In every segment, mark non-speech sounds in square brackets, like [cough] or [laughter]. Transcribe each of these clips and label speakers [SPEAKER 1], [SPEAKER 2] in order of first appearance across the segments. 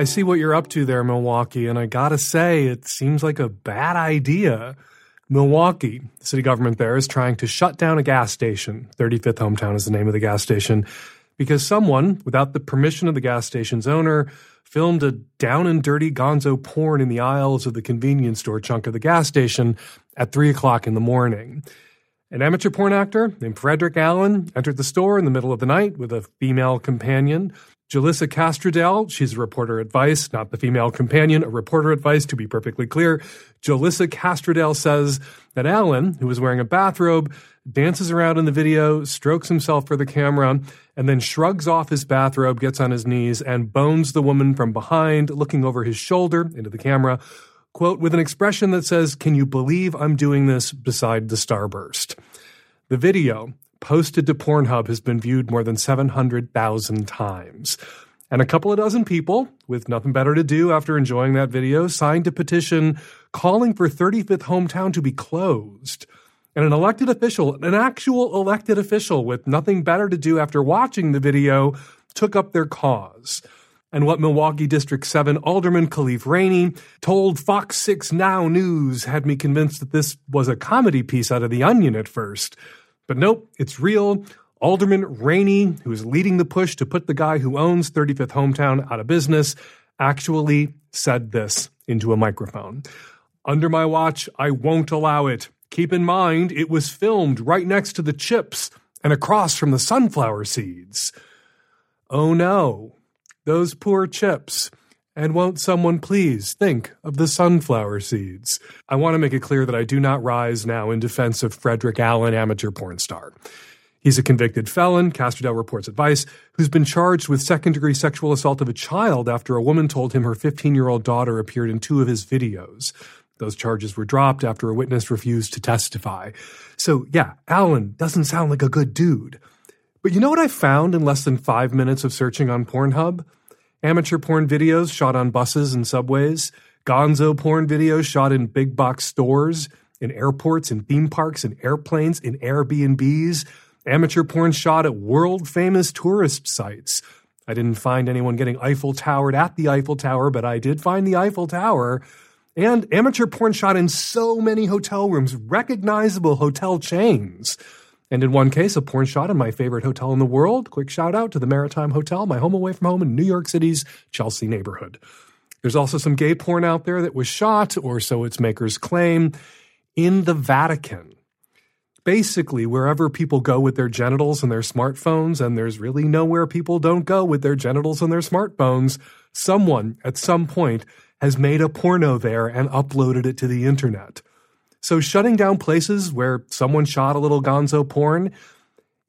[SPEAKER 1] I see what you're up to there, Milwaukee, and I gotta say, it seems like a bad idea. Milwaukee, the city government there, is trying to shut down a gas station. 35th Hometown is the name of the gas station. Because someone, without the permission of the gas station's owner, filmed a down and dirty gonzo porn in the aisles of the convenience store chunk of the gas station at 3 o'clock in the morning. An amateur porn actor named Frederick Allen entered the store in the middle of the night with a female companion. Jelisa Castrodale, she's a reporter at Vice, not the female companion, a reporter at Vice, to be perfectly clear. Jelisa Castrodale says that Allen, who is wearing a bathrobe, dances around in the video, strokes himself for the camera, and then shrugs off his bathrobe, gets on his knees, and bones the woman from behind, looking over his shoulder into the camera, quote, with an expression that says, Can you believe I'm doing this beside the starburst? The video, posted to Pornhub, has been viewed more than 700,000 times. And a couple of dozen people, with nothing better to do after enjoying that video, signed a petition calling for 35th Hometown to be closed. And an elected official, an actual elected official with nothing better to do after watching the video, took up their cause. And what Milwaukee District 7 Alderman Khalif Rainey told Fox 6 Now News had me convinced that this was a comedy piece out of The Onion at first. But nope, it's real. Alderman Rainey, who is leading the push to put the guy who owns 35th Hometown out of business, actually said this into a microphone. Under my watch, I won't allow it. Keep in mind, it was filmed right next to the chips and across from the sunflower seeds. Oh no, those poor chips. And won't someone please think of the sunflower seeds? I want to make it clear that I do not rise now in defense of Frederick Allen, amateur porn star. He's a convicted felon, Castrodale reports at Vice, who's been charged with second degree sexual assault of a child after a woman told him her 15 year old daughter appeared in two of his videos. Those charges were dropped after a witness refused to testify. So, yeah, Allen doesn't sound like a good dude. But you know what I found in less than five minutes of searching on Pornhub? Amateur porn videos shot on buses and subways, gonzo porn videos shot in big box stores, in airports, in theme parks, in airplanes, in Airbnbs, amateur porn shot at world famous tourist sites. I didn't find anyone getting Eiffel Towered at the Eiffel Tower, but I did find the Eiffel Tower. And amateur porn shot in so many hotel rooms, recognizable hotel chains. And in one case, a porn shot in my favorite hotel in the world. Quick shout out to the Maritime Hotel, my home away from home in New York City's Chelsea neighborhood. There's also some gay porn out there that was shot, or so its makers claim, in the Vatican. Basically, wherever people go with their genitals and their smartphones, and there's really nowhere people don't go with their genitals and their smartphones, someone at some point has made a porno there and uploaded it to the internet. So shutting down places where someone shot a little gonzo porn,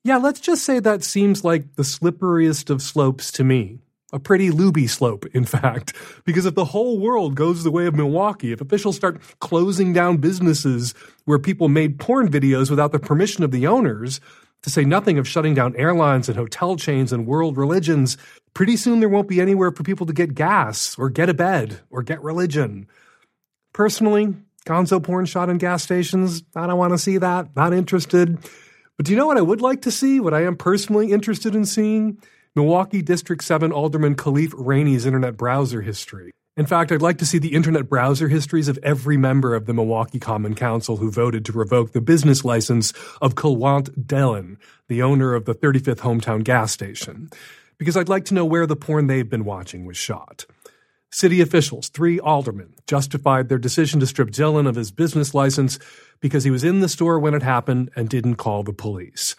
[SPEAKER 1] yeah, let's just say that seems like the slipperiest of slopes to me. A pretty looby slope, in [laughs] fact. Because if the whole world goes the way of Milwaukee, if officials start closing down businesses where people made porn videos without the permission of the owners, to say nothing of shutting down airlines and hotel chains and world religions, pretty soon there won't be anywhere for people to get gas or get a bed or get religion. Personally, gonzo porn shot in gas stations, I don't want to see that, not interested. But do you know what I would like to see? What I am personally interested in seeing? Milwaukee District 7 Alderman Khalif Rainey's internet browser history. In fact, I'd like to see the internet browser histories of every member of the Milwaukee Common Council who voted to revoke the business license of Kulwant Dillon, the owner of the 35th hometown gas station, because I'd like to know where the porn they've been watching was shot. City officials, three aldermen, justified their decision to strip Dillon of his business license because he was in the store when it happened and didn't call the police.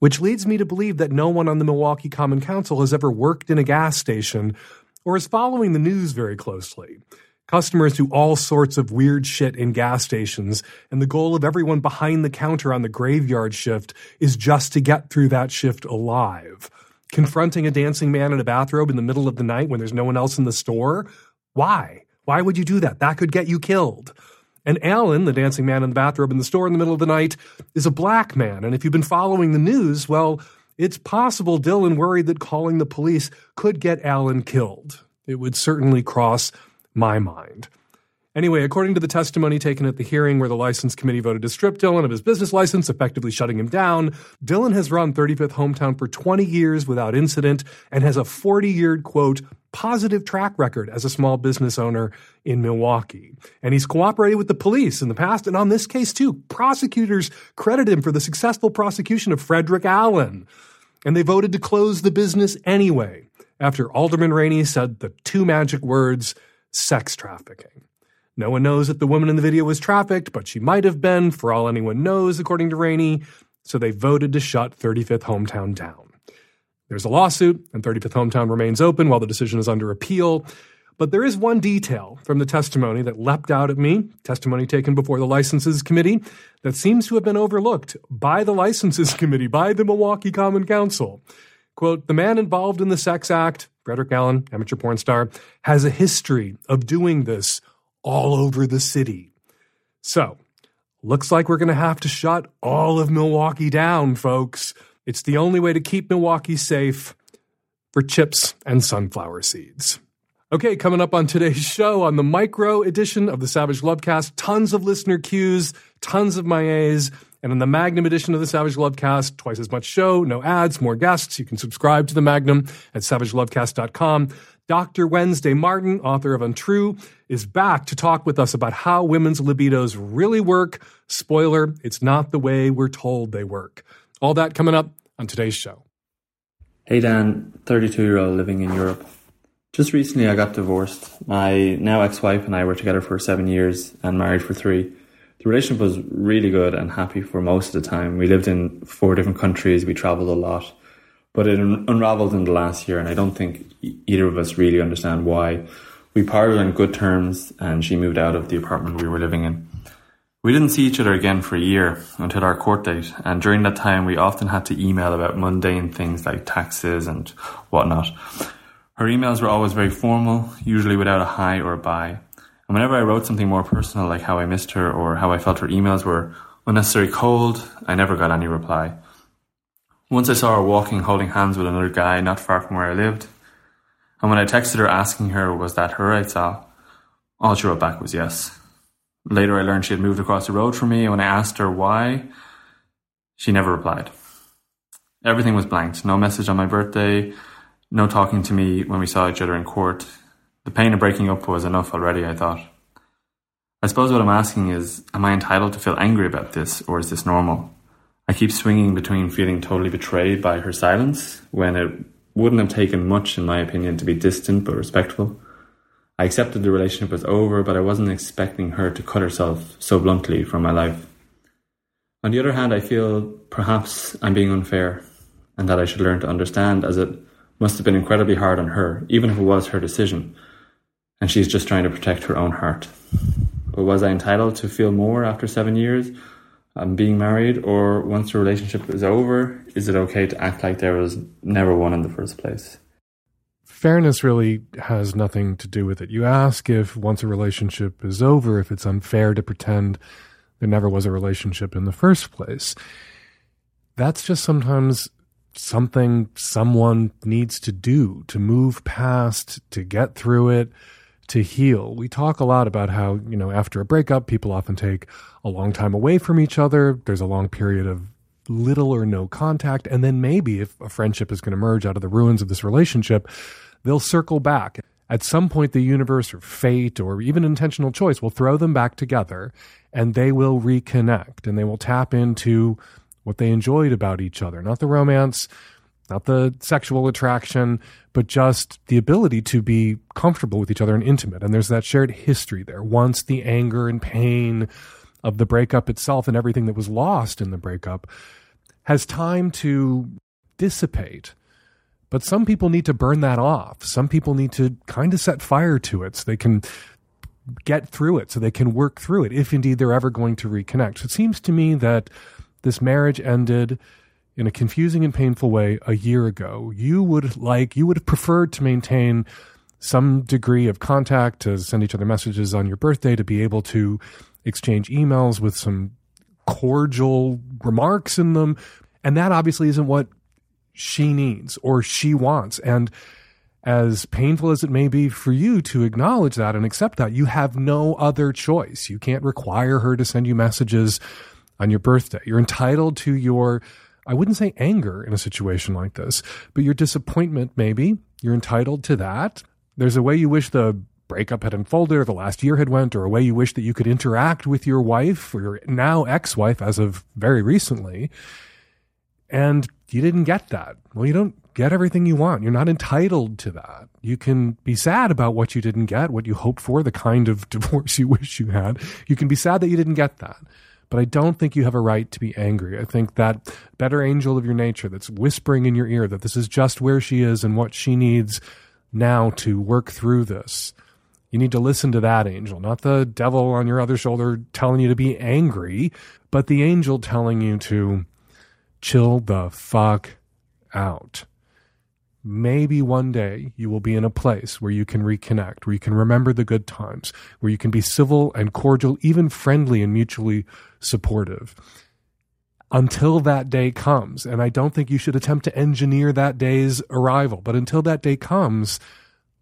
[SPEAKER 1] Which leads me to believe that no one on the Milwaukee Common Council has ever worked in a gas station or is following the news very closely. Customers do all sorts of weird shit in gas stations, and the goal of everyone behind the counter on the graveyard shift is just to get through that shift alive. Confronting a dancing man in a bathrobe in the middle of the night when there's no one else in the store? Why? Why would you do that? That could get you killed. And Allen, the dancing man in the bathrobe in the store in the middle of the night, is a black man. And if you've been following the news, well, it's possible Dillon worried that calling the police could get Allen killed. It would certainly cross my mind. Anyway, according to the testimony taken at the hearing where the license committee voted to strip Dillon of his business license, effectively shutting him down, Dillon has run 35th Hometown for 20 years without incident and has a 40 year, quote, positive track record as a small business owner in Milwaukee. And he's cooperated with the police in the past and on this case too. Prosecutors credit him for the successful prosecution of Frederick Allen. And they voted to close the business anyway after Alderman Rainey said the two magic words sex trafficking. No one knows that the woman in the video was trafficked, but she might have been, for all anyone knows, according to Rainey. So they voted to shut 35th Hometown down. There's a lawsuit, and 35th Hometown remains open while the decision is under appeal. But there is one detail from the testimony that leapt out at me, testimony taken before the licenses committee, that seems to have been overlooked by the licenses [laughs] committee, by the Milwaukee Common Council. Quote, the man involved in the sex act, Frederick Allen, amateur porn star, has a history of doing this all over the city. So, looks like we're going to have to shut all of Milwaukee down, folks. It's the only way to keep Milwaukee safe for chips and sunflower seeds. Okay, coming up on today's [laughs] show on the micro edition of the Savage Lovecast, tons of listener cues, tons of my A's, and in the Magnum edition of the Savage Lovecast, twice as much show, no ads, more guests. You can subscribe to the Magnum at savagelovecast.com. Dr. Wednesday Martin, author of Untrue, is back to talk with us about how women's libidos really work. Spoiler, it's not the way we're told they work. All that coming up on today's show.
[SPEAKER 2] Hey Dan, 32 year old living in Europe. Just recently I got divorced. My now ex wife and I were together for seven years and married for three. The relationship was really good and happy for most of the time. We lived in four different countries, we traveled a lot but it unraveled in the last year, and I don't think either of us really understand why. We parted on good terms, and she moved out of the apartment we were living in. We didn't see each other again for a year until our court date, and during that time, we often had to email about mundane things like taxes and whatnot. Her emails were always very formal, usually without a hi or a bye. And whenever I wrote something more personal, like how I missed her or how I felt her emails were unnecessarily cold, I never got any reply. Once I saw her walking holding hands with another guy not far from where I lived. And when I texted her asking her was that her I saw, all she wrote back was yes. Later I learned she had moved across the road from me and when I asked her why, she never replied. Everything was blanked. No message on my birthday, no talking to me when we saw each other in court. The pain of breaking up was enough already, I thought. I suppose what I'm asking is, am I entitled to feel angry about this, or is this normal? I keep swinging between feeling totally betrayed by her silence when it wouldn't have taken much, in my opinion, to be distant but respectful. I accepted the relationship was over, but I wasn't expecting her to cut herself so bluntly from my life. On the other hand, I feel perhaps I'm being unfair and that I should learn to understand as it must have been incredibly hard on her, even if it was her decision, and she's just trying to protect her own heart. But was I entitled to feel more after seven years? Um, being married, or once the relationship is over, is it okay to act like there was never one in the first place?
[SPEAKER 1] Fairness really has nothing to do with it. You ask if once a relationship is over, if it's unfair to pretend there never was a relationship in the first place. That's just sometimes something someone needs to do to move past, to get through it, to heal. We talk a lot about how, you know, after a breakup, people often take a long time away from each other. There's a long period of little or no contact. And then maybe if a friendship is going to emerge out of the ruins of this relationship, they'll circle back. At some point, the universe or fate or even intentional choice will throw them back together and they will reconnect and they will tap into what they enjoyed about each other, not the romance, not the sexual attraction, but just the ability to be comfortable with each other and intimate. And there's that shared history there. Once the anger and pain of the breakup itself and everything that was lost in the breakup has time to dissipate. But some people need to burn that off. Some people need to kind of set fire to it so they can get through it, so they can work through it, if indeed they're ever going to reconnect. So it seems to me that this marriage ended in a confusing and painful way a year ago, you would like, you would have preferred to maintain some degree of contact, to send each other messages on your birthday, to be able to exchange emails with some cordial remarks in them. And that obviously isn't what she needs or she wants. And as painful as it may be for you to acknowledge that and accept that, you have no other choice. You can't require her to send you messages on your birthday. You're entitled to your, I wouldn't say anger in a situation like this, but your disappointment, maybe. You're entitled to that. There's a way you wish the breakup had unfolded or the last year had went or a way you wish that you could interact with your wife or your now ex-wife as of very recently and you didn't get that well you don't get everything you want you're not entitled to that you can be sad about what you didn't get what you hoped for the kind of [laughs] divorce you wish you had you can be sad that you didn't get that but I don't think you have a right to be angry. I think that better angel of your nature that's whispering in your ear that this is just where she is and what she needs now to work through this you need to listen to that angel, not the devil on your other shoulder telling you to be angry, but the angel telling you to chill the fuck out. Maybe one day you will be in a place where you can reconnect, where you can remember the good times, where you can be civil and cordial, even friendly and mutually supportive. Until that day comes, and I don't think you should attempt to engineer that day's arrival, but until that day comes,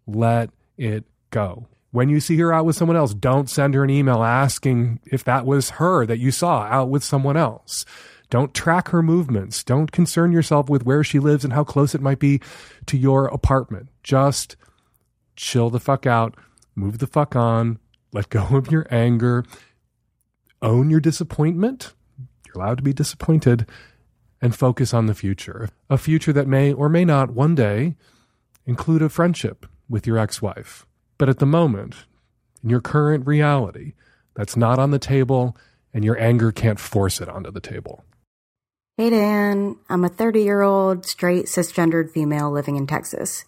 [SPEAKER 1] let it go. When you see her out with someone else, don't send her an email asking if that was her that you saw out with someone else. Don't track her movements. Don't concern yourself with where she lives and how close it might be to your apartment. Just chill the fuck out, move the fuck on, let go of your anger, own your disappointment. You're allowed to be disappointed and focus on the future. A future that may or may not one day include a friendship with your ex wife. But at the moment, in your current reality, that's not on the table, and your anger can't force it onto the table.
[SPEAKER 3] Hey, Dan. I'm a 30 year old straight cisgendered female living in Texas.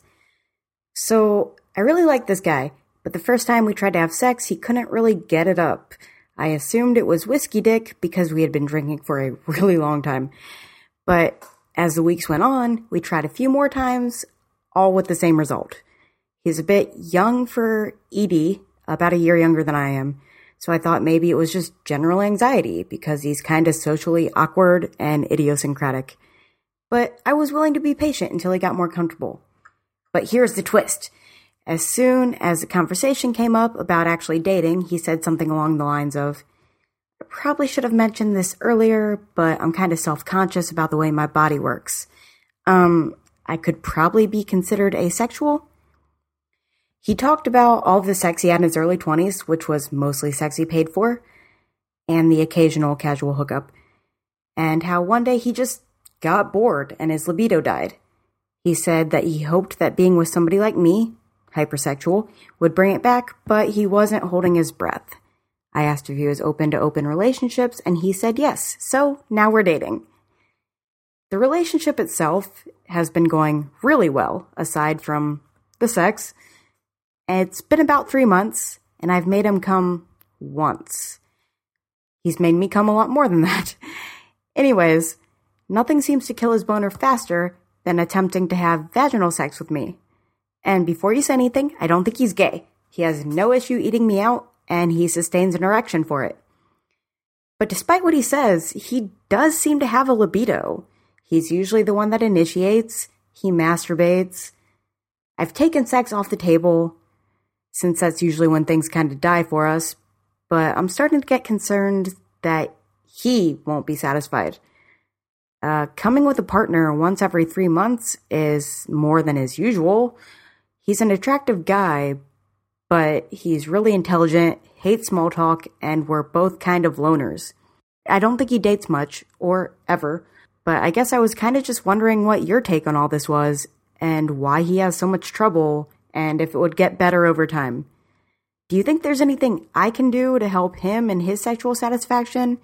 [SPEAKER 3] So, I really like this guy, but the first time we tried to have sex, he couldn't really get it up. I assumed it was whiskey dick because we had been drinking for a [laughs] really long time. But as the weeks went on, we tried a few more times, all with the same result. He's a bit young for ED, about a year younger than I am. So I thought maybe it was just general anxiety because he's kind of socially awkward and idiosyncratic. But I was willing to be patient until he got more comfortable. But here's the twist. As soon as the conversation came up about actually dating, he said something along the lines of, I probably should have mentioned this earlier, but I'm kind of self conscious about the way my body works. Um, I could probably be considered asexual. He talked about all the sex he had in his early 20s, which was mostly sex he paid for, and the occasional casual hookup, and how one day he just got bored and his libido died. He said that he hoped that being with somebody like me, hypersexual, would bring it back, but he wasn't holding his breath. I asked if he was open to open relationships, and he said yes, so now we're dating. The relationship itself has been going really well, aside from the sex. It's been about three months, and I've made him come once. He's made me come a lot more than that. [laughs] Anyways, nothing seems to kill his boner faster than attempting to have vaginal sex with me. And before you say anything, I don't think he's gay. He has no issue eating me out, and he sustains an erection for it. But despite what he says, he does seem to have a libido. He's usually the one that initiates, he masturbates. I've taken sex off the table, since that's usually when things kind of die for us. But I'm starting to get concerned that he won't be satisfied. Uh, coming with a partner once every three months is more than is usual. He's an attractive guy, but he's really intelligent, hates small talk, and we're both kind of loners. I don't think he dates much, or ever, but I guess I was kind of just wondering what your take on all this was, and why he has so much trouble and if it would get better over time. Do you think there's anything I can do to help him and his sexual satisfaction?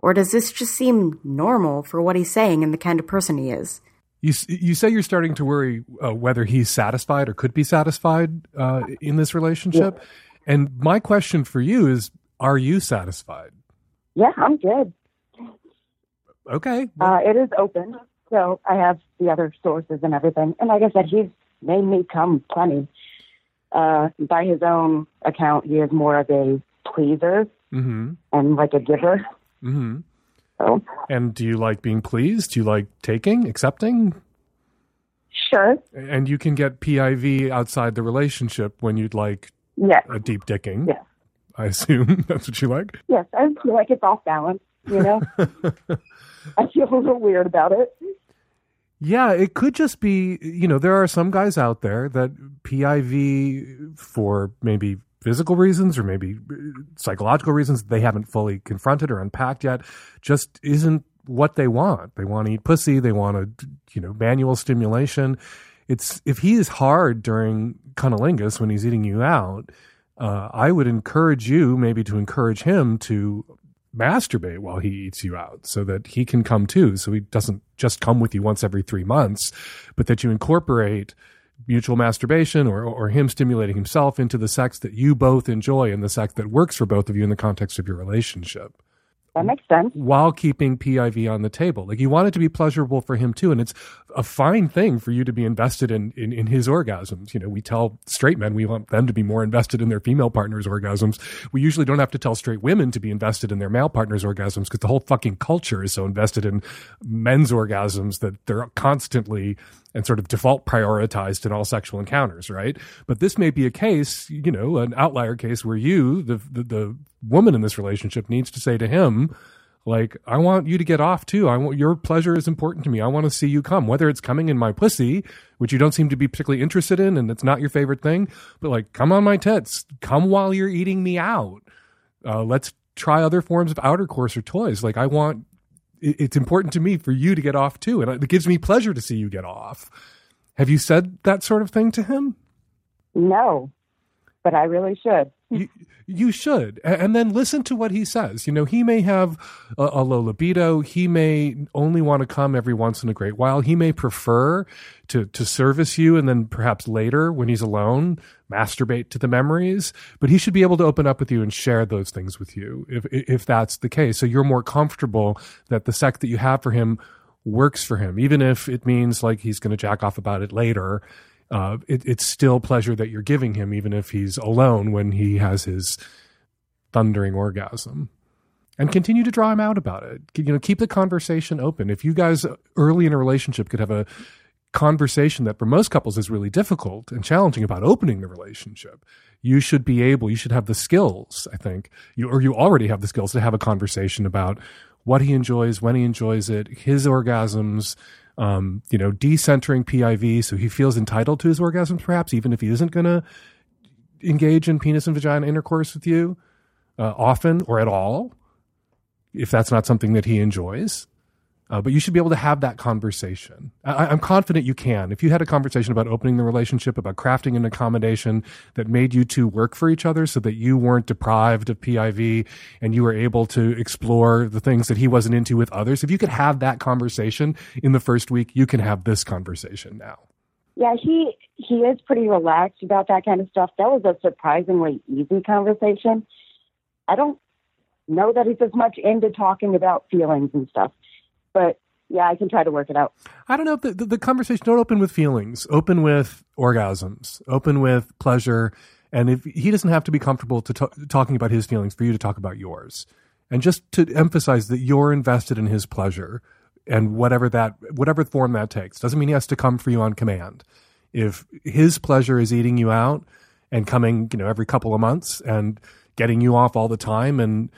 [SPEAKER 3] Or does this just seem normal for what he's saying and the kind of person he is?
[SPEAKER 1] You, you say you're starting to worry uh, whether he's satisfied or could be satisfied uh, in this relationship. Yeah. And my question for you is Are you satisfied?
[SPEAKER 4] Yeah, I'm good.
[SPEAKER 1] Okay.
[SPEAKER 4] Uh, it is open. So I have the other sources and everything. And like I said, he's made me come plenty. Uh, by his own account, he is more of a pleaser.
[SPEAKER 1] Mm-hmm.
[SPEAKER 4] and like a giver.
[SPEAKER 1] Mm-hmm.
[SPEAKER 4] So
[SPEAKER 1] And do you like being pleased? Do you like taking, accepting?
[SPEAKER 4] sure,
[SPEAKER 1] And you can get PIV outside the relationship when you'd like
[SPEAKER 4] yes,
[SPEAKER 1] a deep dicking.
[SPEAKER 4] Yes.
[SPEAKER 1] I assume [laughs] that's what you like.
[SPEAKER 4] yes. I feel like it's off balance. You know, [laughs] I feel a little weird about it.
[SPEAKER 1] Yeah, it could just be, you know, there are some guys out there that PIV for maybe physical reasons or maybe uh, psychological reasons they haven't fully confronted or unpacked yet just isn't what they want. They want to eat pussy, they want to, you know, manual stimulation. It's if he is hard during cunnilingus when he's eating you out, uh, I would encourage you maybe to encourage him to masturbate while he eats you out so that he can come too. So he doesn't just come with you once every three months, but that you incorporate mutual masturbation or, or him stimulating himself into the sex that you both enjoy and the sex that works for both of you in the context of your relationship
[SPEAKER 4] That makes sense.
[SPEAKER 1] while keeping PIV on the table. Like you want it to be pleasurable for him too. And it's a fine thing for you to be invested in, in, in his orgasms. You know, we tell straight men we want them to be more invested in their female partner's orgasms. We usually don't have to tell straight women to be invested in their male partner's orgasms because the whole fucking culture is so invested in men's orgasms that they're constantly and sort of default prioritized in all sexual encounters, right? But this may be a case, you know, an outlier case where you, the, the, the woman in this relationship, needs to say to him, like, I want you to get off too. I want your pleasure is important to me. I want to see you come, whether it's coming in my pussy, which you don't seem to be particularly interested in, and it's not your favorite thing, but like, come on my tits, come while you're eating me out. Uh, let's try other forms of outer course or toys. Like, I want it's important to me for you to get off too, and it gives me pleasure to see you get off. Have you said that sort of thing to him?
[SPEAKER 4] No, but I really should.
[SPEAKER 1] you, you should. And then listen to what he says. You know he may have a, a low libido. He may only want to come every once in a great while. He may prefer to to service you and then perhaps later when he's alone masturbate to the memories. But he should be able to open up with you and share those things with you if if that's the case. So you're more comfortable that the sex that you have for him works for him even if it means like he's going to jack off about it later uh, it, it's still pleasure that you're giving him, even if he's alone when he has his thundering orgasm. And continue to draw him out about it. You know, keep the conversation open. If you guys early in a relationship could have a conversation that for most couples is really difficult and challenging about opening the relationship, you should be able, you should have the skills, I think, you, or you already have the skills to have a conversation about what he enjoys, when he enjoys it, his orgasms, um, you know, decentering PIV so he feels entitled to his orgasms, perhaps, even if he isn't going to engage in penis and vagina intercourse with you uh, often or at all, if that's not something that he enjoys. Uh, but you should be able to have that conversation. I, I'm confident you can. If you had a conversation about opening the relationship, about crafting an accommodation that made you two work for each other so that you weren't deprived of PIV and you were able to explore the things that he wasn't into with others, if you could have that conversation in the first week, you can have this conversation now.
[SPEAKER 4] Yeah, he he is pretty relaxed about that kind of stuff. That was a surprisingly easy conversation. I don't know that he's as much into talking about feelings and stuff, but yeah, I can try to work it out.
[SPEAKER 1] I don't know. The, the, the conversation don't open with feelings. Open with orgasms. Open with pleasure. And if he doesn't have to be comfortable to t- talking about his feelings for you to talk about yours, and just to emphasize that you're invested in his pleasure and whatever that whatever form that takes doesn't mean he has to come for you on command. If his pleasure is eating you out and coming, you know, every couple of months and getting you off all the time and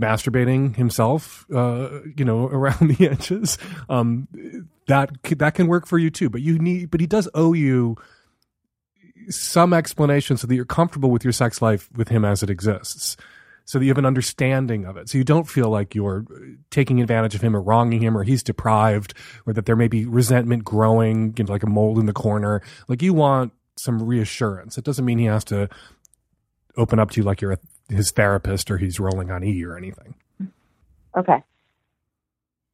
[SPEAKER 1] masturbating himself, uh, you know, [laughs] around the edges, um, that that can work for you too. But you need, but he does owe you some explanation so that you're comfortable with your sex life with him as it exists. So that you have an understanding of it. So you don't feel like you're taking advantage of him or wronging him or he's deprived or that there may be resentment growing, you know, like a mold in the corner. Like you want some reassurance. It doesn't mean he has to open up to you like you're a, his therapist or he's rolling on E or anything.
[SPEAKER 4] Okay.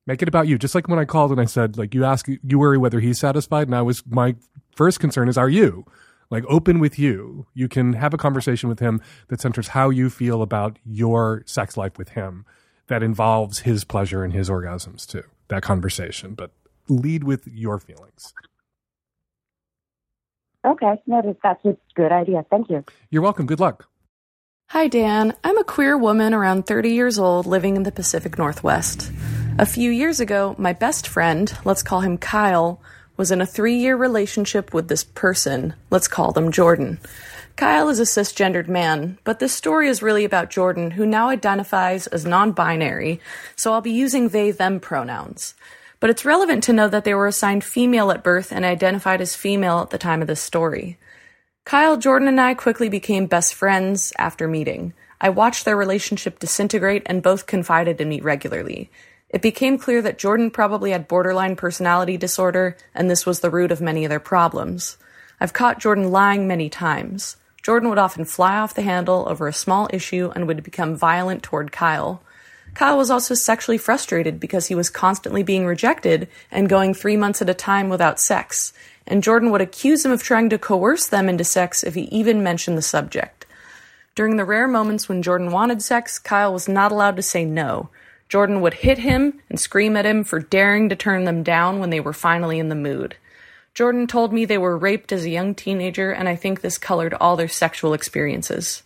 [SPEAKER 1] Make it about you. Just like when I called and I said, like, you ask, you worry whether he's satisfied. And I was, my first concern is, are you? Like, open with you. You can have a conversation with him that centers how you feel about your sex life with him that involves his pleasure and his orgasms too. That conversation, but lead with your feelings.
[SPEAKER 4] Okay. No, that's a good idea. Thank you.
[SPEAKER 1] You're welcome. Good luck.
[SPEAKER 5] Hi, Dan. I'm a queer woman around 30 years old living in the Pacific Northwest. A few years ago, my best friend, let's call him Kyle, was in a three year relationship with this person, let's call them Jordan. Kyle is a cisgendered man, but this story is really about Jordan, who now identifies as non binary, so I'll be using they them pronouns. But it's relevant to know that they were assigned female at birth and identified as female at the time of this story. Kyle, Jordan, and I quickly became best friends after meeting. I watched their relationship disintegrate and both confided in me regularly. It became clear that Jordan probably had borderline personality disorder, and this was the root of many of their problems. I've caught Jordan lying many times. Jordan would often fly off the handle over a small issue and would become violent toward Kyle. Kyle was also sexually frustrated because he was constantly being rejected and going three months at a time without sex, and Jordan would accuse him of trying to coerce them into sex if he even mentioned the subject. During the rare moments when Jordan wanted sex, Kyle was not allowed to say no. Jordan would hit him and scream at him for daring to turn them down when they were finally in the mood. Jordan told me they were raped as a young teenager, and I think this colored all their sexual experiences.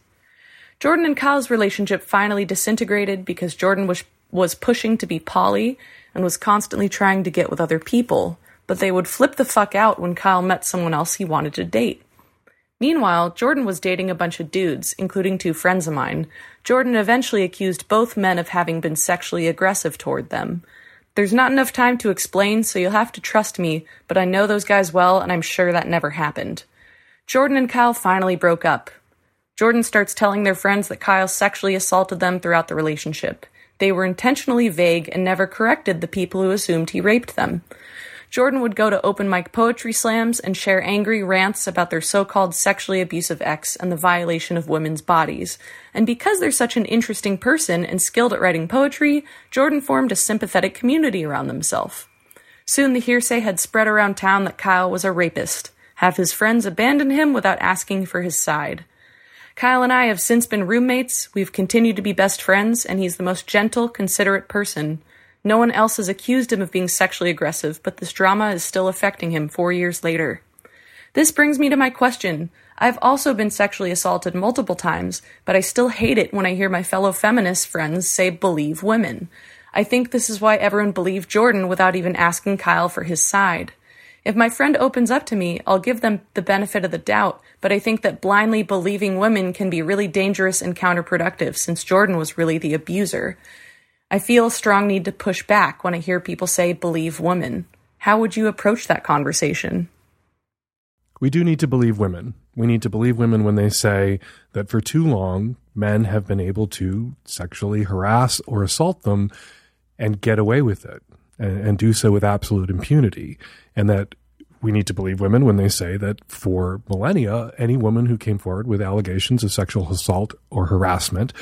[SPEAKER 5] Jordan and Kyle's relationship finally disintegrated because Jordan was, was pushing to be poly and was constantly trying to get with other people, but they would flip the fuck out when Kyle met someone else he wanted to date. Meanwhile, Jordan was dating a bunch of dudes, including two friends of mine. Jordan eventually accused both men of having been sexually aggressive toward them. There's not enough time to explain, so you'll have to trust me, but I know those guys well, and I'm sure that never happened. Jordan and Kyle finally broke up. Jordan starts telling their friends that Kyle sexually assaulted them throughout the relationship. They were intentionally vague and never corrected the people who assumed he raped them. Jordan would go to open mic poetry slams and share angry rants about their so called sexually abusive ex and the violation of women's bodies. And because they're such an interesting person and skilled at writing poetry, Jordan formed a sympathetic community around themselves. Soon the hearsay had spread around town that Kyle was a rapist, have his friends abandon him without asking for his side. Kyle and I have since been roommates, we've continued to be best friends, and he's the most gentle, considerate person. No one else has accused him of being sexually aggressive, but this drama is still affecting him four years later. This brings me to my question. I've also been sexually assaulted multiple times, but I still hate it when I hear my fellow feminist friends say believe women. I think this is why everyone believed Jordan without even asking Kyle for his side. If my friend opens up to me, I'll give them the benefit of the doubt, but I think that blindly believing women can be really dangerous and counterproductive since Jordan was really the abuser. I feel a strong need to push back when I hear people say believe women. How would you approach that conversation?
[SPEAKER 1] We do need to believe women. We need to believe women when they say that for too long, men have been able to sexually harass or assault them and get away with it and, and do so with absolute impunity. And that we need to believe women when they say that for millennia, any woman who came forward with allegations of sexual assault or harassment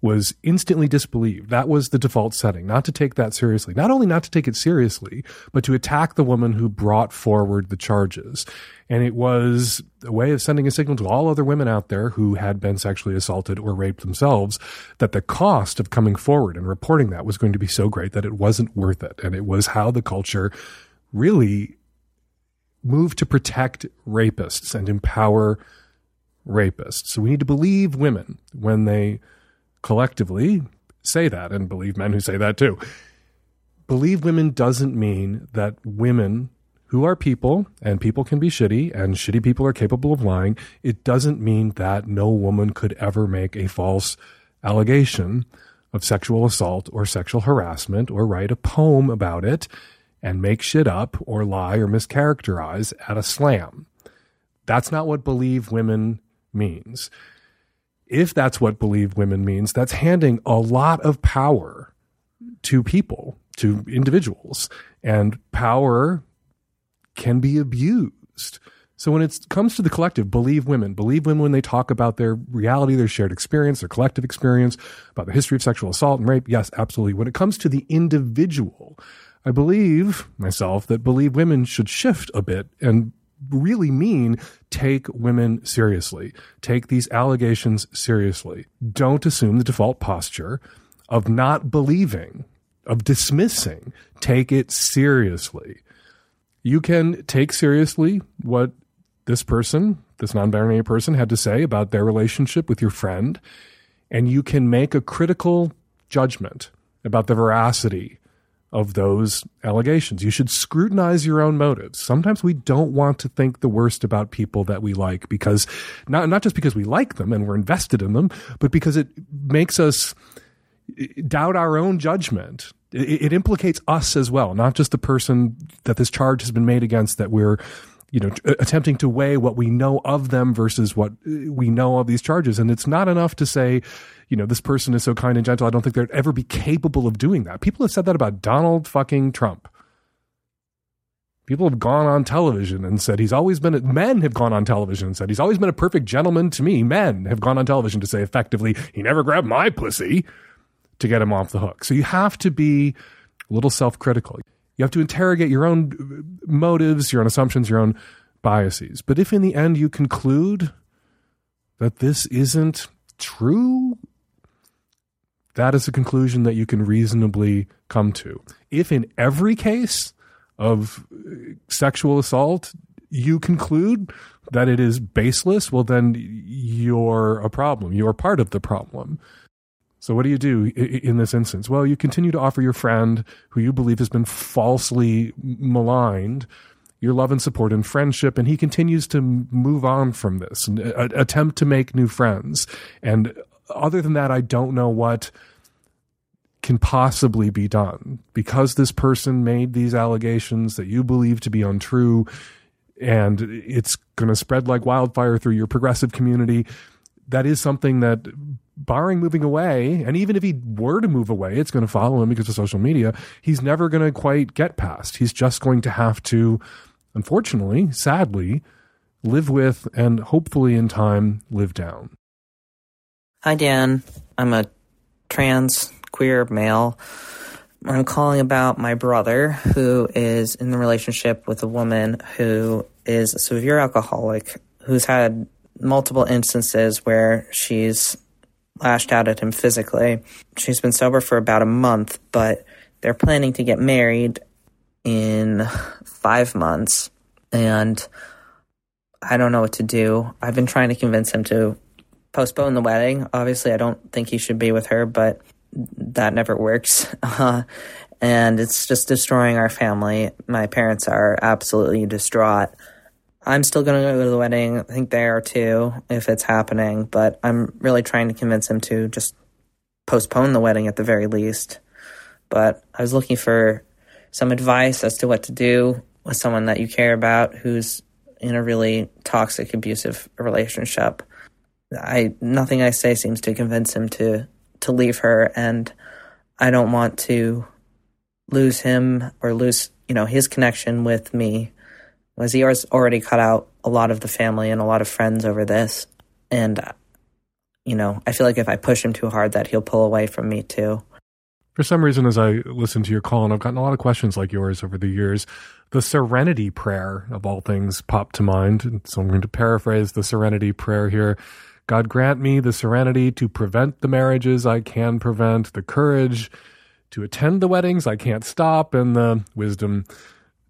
[SPEAKER 1] was instantly disbelieved. That was the default setting, not to take that seriously. Not only not to take it seriously, but to attack the woman who brought forward the charges. And it was a way of sending a signal to all other women out there who had been sexually assaulted or raped themselves that the cost of coming forward and reporting that was going to be so great that it wasn't worth it. And it was how the culture really moved to protect rapists and empower rapists. So we need to believe women when they collectively say that and believe men who say that too. Believe women doesn't mean that women who are people and people can be shitty and shitty people are capable of lying. It doesn't mean that no woman could ever make a false allegation of sexual assault or sexual harassment or write a poem about it and make shit up or lie or mischaracterize at a slam. That's not what believe women means if that's what believe women means, that's handing a lot of power to people, to individuals. And power can be abused. So when it comes to the collective, believe women, believe women when they talk about their reality, their shared experience, their collective experience, about the history of sexual assault and rape. Yes, absolutely. When it comes to the individual, I believe myself that believe women should shift a bit and really mean take women seriously. Take these allegations seriously. Don't assume the default posture of not believing, of dismissing. Take it seriously. You can take seriously what this person, this non binary person, had to say about their relationship with your friend. and you can make a critical judgment about the veracity of those allegations. You should scrutinize your own motives. Sometimes we don't want to think the worst about people that we like because not not just because we like them and we're invested in them, but because it makes us eh, doubt our own judgment. It, it implicates us as well, not just the person that this charge has been made against that we're you know, attempting to weigh what we know of them versus what uh, we know of these charges. And it's not enough to say, you know, this person is so kind and gentle. I don't think they'd ever be capable of doing that. People have said that about Donald fucking Trump. People have gone on television and said he's always been, a, men have gone on television and said he's always been a perfect gentleman to me. Men have gone on television to say effectively, he never grabbed my pussy to get him off the hook. So you have to be a little self critical. You have to interrogate your own motives, your own assumptions, your own biases. But if in the end you conclude that this isn't true, that is a conclusion that you can reasonably come to. If in every case of uh, sexual assault you conclude that it is baseless, well, then you're a problem. You're part of the problem. So, what do you do in this instance? Well, you continue to offer your friend, who you believe has been falsely maligned, your love and support and friendship, and he continues to move on from this and uh, attempt to make new friends. And other than that, I don't know what can possibly be done because this person made these allegations that you believe to be untrue and it's going to spread like wildfire through your progressive community. That is something that barring moving away, and even if he were to move away, it's going to follow him because of social media. He's never going to quite get past. He's just going to have to, unfortunately, sadly, live with and hopefully in time live down.
[SPEAKER 6] Hi, Dan. I'm a trans queer male. I'm calling about my brother who is in the relationship with a woman who is a severe alcoholic who's had multiple instances where she's lashed out at him physically. She's been sober for about a month, but they're planning to get married in five months. And I don't know what to do. I've been trying to convince him to postpone the wedding. Obviously, I don't think he should be with her, but that never works. [laughs] Uh, and it's just destroying our family. My parents are absolutely distraught. I'm still going to go to the wedding. I think they are too, if it's happening. But I'm really trying to convince him to just postpone the wedding at the very least. But I was looking for some advice as to what to do with someone that you care about who's in a really toxic, abusive relationship. I nothing I say seems to convince him to to leave her, and I don't want to lose him or lose you know his connection with me he already cut out a lot of the family and a lot of friends over this. And, you know, I feel like if I push him too hard, that he'll pull away from me too.
[SPEAKER 1] For some reason, as I listen to your call, and I've gotten a lot of questions like yours over the years, the serenity prayer of all things popped to mind. So I'm going to paraphrase the serenity prayer here. God grant me the serenity to prevent the marriages I can prevent, the courage to attend the weddings I can't stop, and the wisdom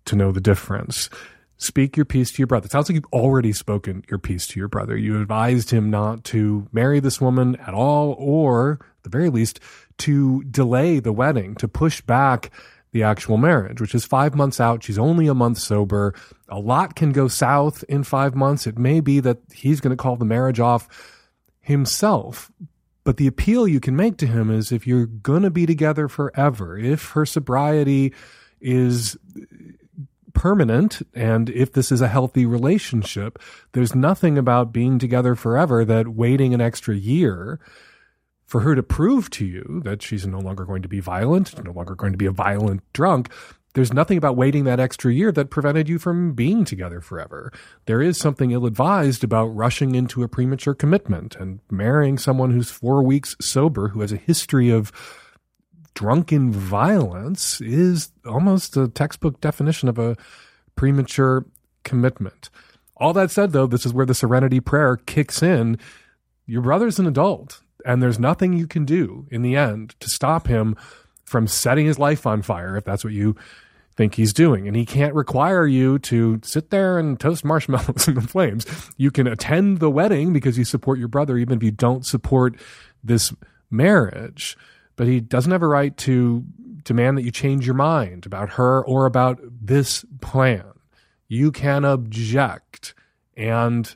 [SPEAKER 1] to know the difference speak your piece to your brother. It sounds like you've already spoken your piece to your brother. You advised him not to marry this woman at all, or at the very least, to delay the wedding, to push back the actual marriage, which is five months out. She's only a month sober. A lot can go south in five months. It may be that he's going to call the marriage off himself. But the appeal you can make to him is if you're going to be together forever, if her sobriety is permanent and if this is a healthy relationship, there's nothing about being together forever that waiting an extra year for her to prove to you that she's no longer going to be violent, no longer going to be a violent drunk. There's nothing about waiting that extra year that prevented you from being together forever. There is something ill advised about rushing into a premature commitment and marrying someone who's four weeks sober, who has a history of drunken violence is almost a textbook definition of a premature commitment. All that said, though, this is where the serenity prayer kicks in. Your brother's an adult, and there's nothing you can do in the end to stop him from setting his life on fire if that's what you think he's doing. And he can't require you to sit there and toast marshmallows [laughs] in the flames. You can attend the wedding because you support your brother, even if you don't support this marriage, but he doesn't have a right to demand that you change your mind about her or about this plan. You can object and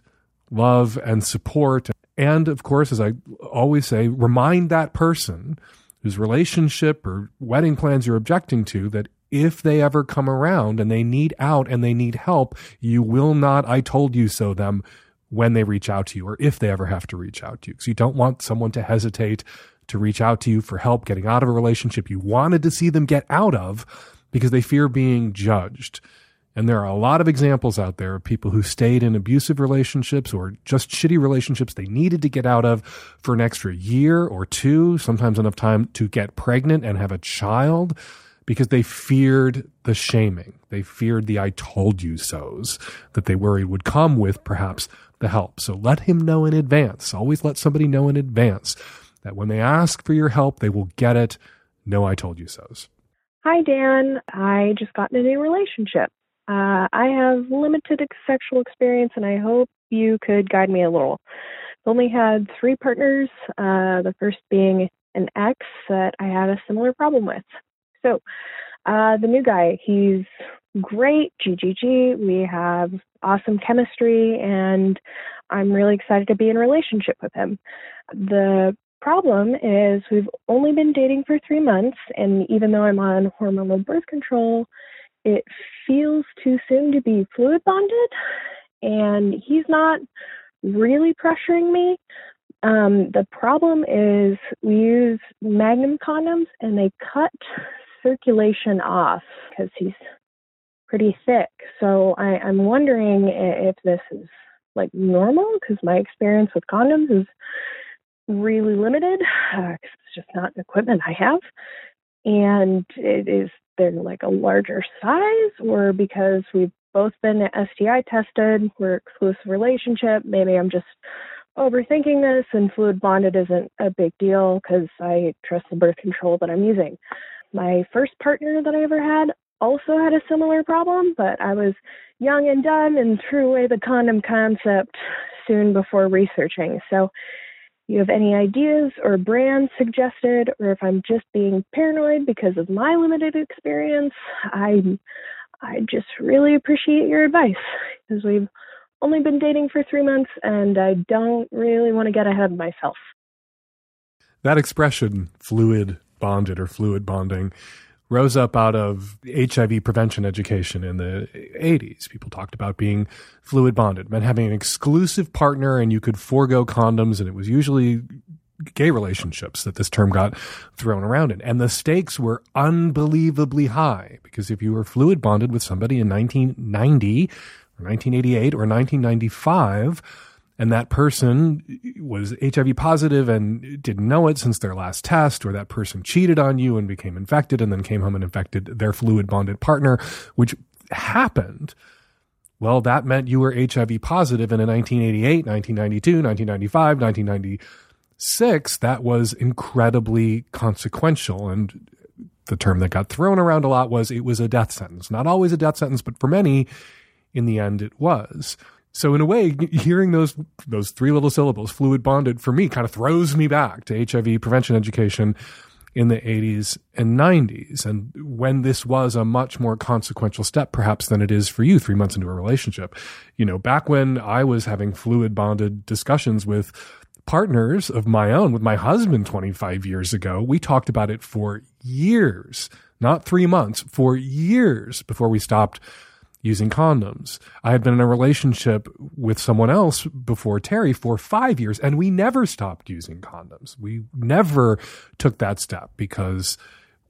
[SPEAKER 1] love and support. And of course, as I always say, remind that person whose relationship or wedding plans you're objecting to that if they ever come around and they need out and they need help, you will not, I told you so them when they reach out to you or if they ever have to reach out to you. Because you don't want someone to hesitate to reach out to you for help getting out of a relationship you wanted to see them get out of because they fear being judged. And there are a lot of examples out there of people who stayed in abusive relationships or just shitty relationships they needed to get out of for an extra year or two, sometimes enough time to get pregnant and have a child because they feared the shaming. They feared the I told you so's that they worried would come with perhaps the help. So let him know in advance. Always let somebody know in advance that when they ask for your help, they will get it. No, I told you so's.
[SPEAKER 7] Hi, Dan. I just got in a new relationship. Uh, I have limited sexual experience, and I hope you could guide me a little. I've only had three partners, uh, the first being an ex that I had a similar problem with. So, uh, the new guy, he's great, GGG. We have awesome chemistry, and I'm really excited to be in a relationship with him. The problem is we've only been dating for three months, and even though I'm on hormonal birth control, it feels too soon to be fluid bonded, and he's not really pressuring me. Um, the problem is we use Magnum condoms, and they cut circulation off because he's pretty thick. So I, I'm wondering if this is like normal because my experience with condoms is really limited. Uh, it's just not equipment I have. And it is they're like a larger size, or because we've both been STI tested, we're exclusive relationship. Maybe I'm just overthinking this, and fluid bonded isn't a big deal because I trust the birth control that I'm using. My first partner that I ever had also had a similar problem, but I was young and dumb and threw away the condom concept soon before researching. So you have any ideas or brands suggested, or if I'm just being paranoid because of my limited experience, I I just really appreciate your advice because we've only been dating for three months and I don't really want to get ahead of myself.
[SPEAKER 1] That expression, fluid bonded or fluid bonding, rose up out of HIV prevention education in the 80s. People talked about being fluid bonded, meant having an exclusive partner and you could forego condoms, and it was usually gay relationships that this term got thrown around in. And the stakes were unbelievably high because if you were fluid bonded with somebody in 1990 or 1988 or 1995, and that person was HIV positive and didn't know it since their last test, or that person cheated on you and became infected and then came home and infected their fluid bonded partner, which happened. Well, that meant you were HIV positive. And in 1988, 1992, 1995, 1996, that was incredibly consequential. And the term that got thrown around a lot was it was a death sentence. Not always a death sentence, but for many, in the end, it was. So in a way, hearing those those three little syllables, fluid bonded, for me, kind of throws me back to HIV prevention education in the 80s and 90s, and when this was a much more consequential step, perhaps than it is for you three months into a relationship. You know, back when I was having fluid bonded discussions with partners of my own, with my husband 25 years ago, we talked about it for years, not three months, for years before we stopped using condoms. I had been in a relationship with someone else before Terry for five years, and we never stopped using condoms. We never took that step because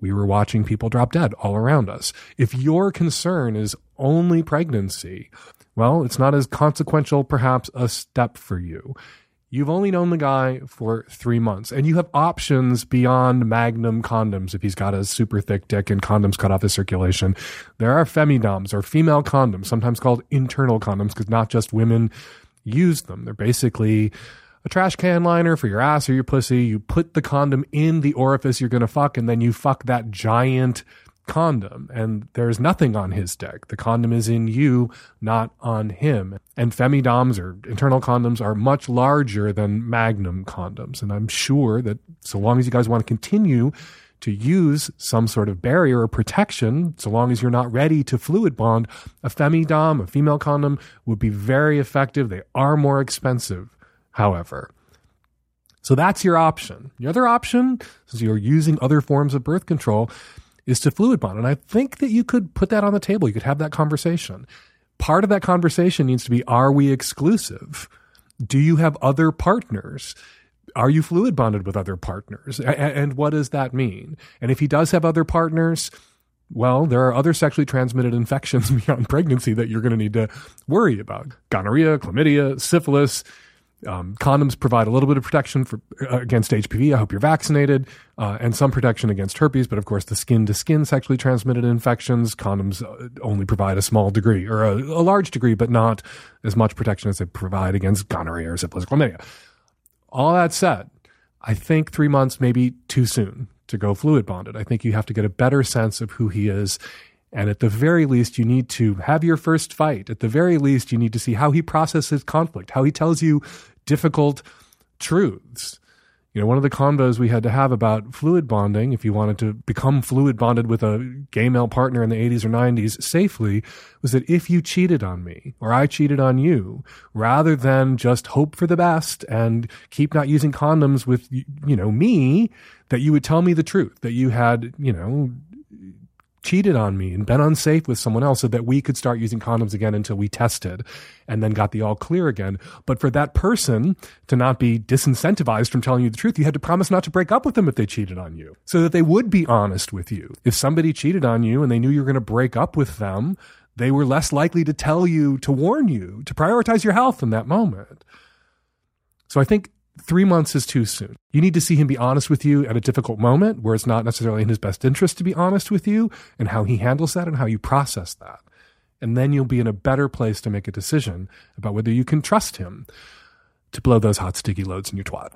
[SPEAKER 1] we were watching people drop dead all around us. If your concern is only pregnancy, well, it's not as consequential, perhaps, a step for you. You've only known the guy for three months, and you have options beyond Magnum condoms if he's got a super thick dick and condoms cut off his circulation. There are femidoms or female condoms, sometimes called internal condoms, because not just women use them. They're basically a trash can liner for your ass or your pussy. You put the condom in the orifice you're going to fuck, and then you fuck that giant condom and there's nothing on his deck. The condom is in you, not on him. And femidoms or internal condoms are much larger than magnum condoms. And I'm sure that so long as you guys want to continue to use some sort of barrier or protection, so long as you're not ready to fluid bond, a femidom, a female condom would be very effective. They are more expensive, however. So that's your option. The other option, since you're using other forms of birth control, is to fluid bond. And I think that you could put that on the table. You could have that conversation. Part of that conversation needs to be are we exclusive? Do you have other partners? Are you fluid bonded with other partners? And what does that mean? And if he does have other partners, well, there are other sexually transmitted infections [laughs] beyond pregnancy that you're going to need to worry about gonorrhea, chlamydia, syphilis, um, condoms provide a little bit of protection for uh, against HPV. I hope you're vaccinated, uh, and some protection against herpes. But of course, the skin to skin sexually transmitted infections, condoms uh, only provide a small degree or a, a, large degree, but not as much protection as they provide against gonorrhea or syphilis, chlamydia. All that said, I think three months may be too soon to go fluid bonded. I think you have to get a better sense of who he is and at the very least, you need to have your first fight. At the very least, you need to see how he processes conflict, how he tells you difficult truths. You know, one of the convos we had to have about fluid bonding, if you wanted to become fluid bonded with a gay male partner in the 80s or 90s safely, was that if you cheated on me or I cheated on you, rather than just hope for the best and keep not using condoms with, you know, me, that you would tell me the truth, that you had, you know, cheated on me and been unsafe with someone else so that we could start using condoms again until we tested and then got the all clear again. But for that person to not be disincentivized from telling you the truth, you had to promise not to break up with them if they cheated on you so that they would be honest with you. If somebody cheated on you and they knew you were going to break up with them, they were less likely to tell you, to warn you, to prioritize your health in that moment. So I think three months is too soon. You need to see him be honest with you at a difficult moment where it's not necessarily in his best interest to be honest with you and how he handles that and how you process that. And then you'll be in a better place to make a decision about whether you can trust him to blow those hot, sticky loads in your twat.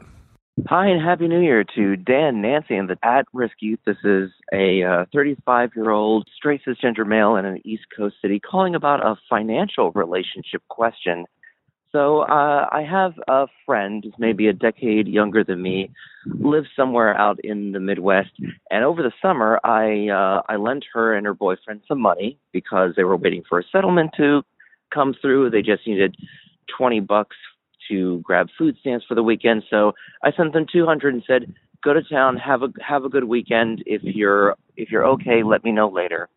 [SPEAKER 8] Hi, and Happy New Year to Dan, Nancy, and the At Risk Youth. This is a 35 uh, year old straight cisgender male in an East Coast city calling about a financial relationship question so uh, I have a friend who's maybe a decade younger than me, lives somewhere out in the Midwest, and over the summer I uh, I lent her and her boyfriend some money because they were waiting for a settlement to come through. They just needed twenty bucks to grab food stamps for the weekend. So I sent them two hundred and said, "Go to town, have a have a good weekend. If you're if you're okay, let me know later."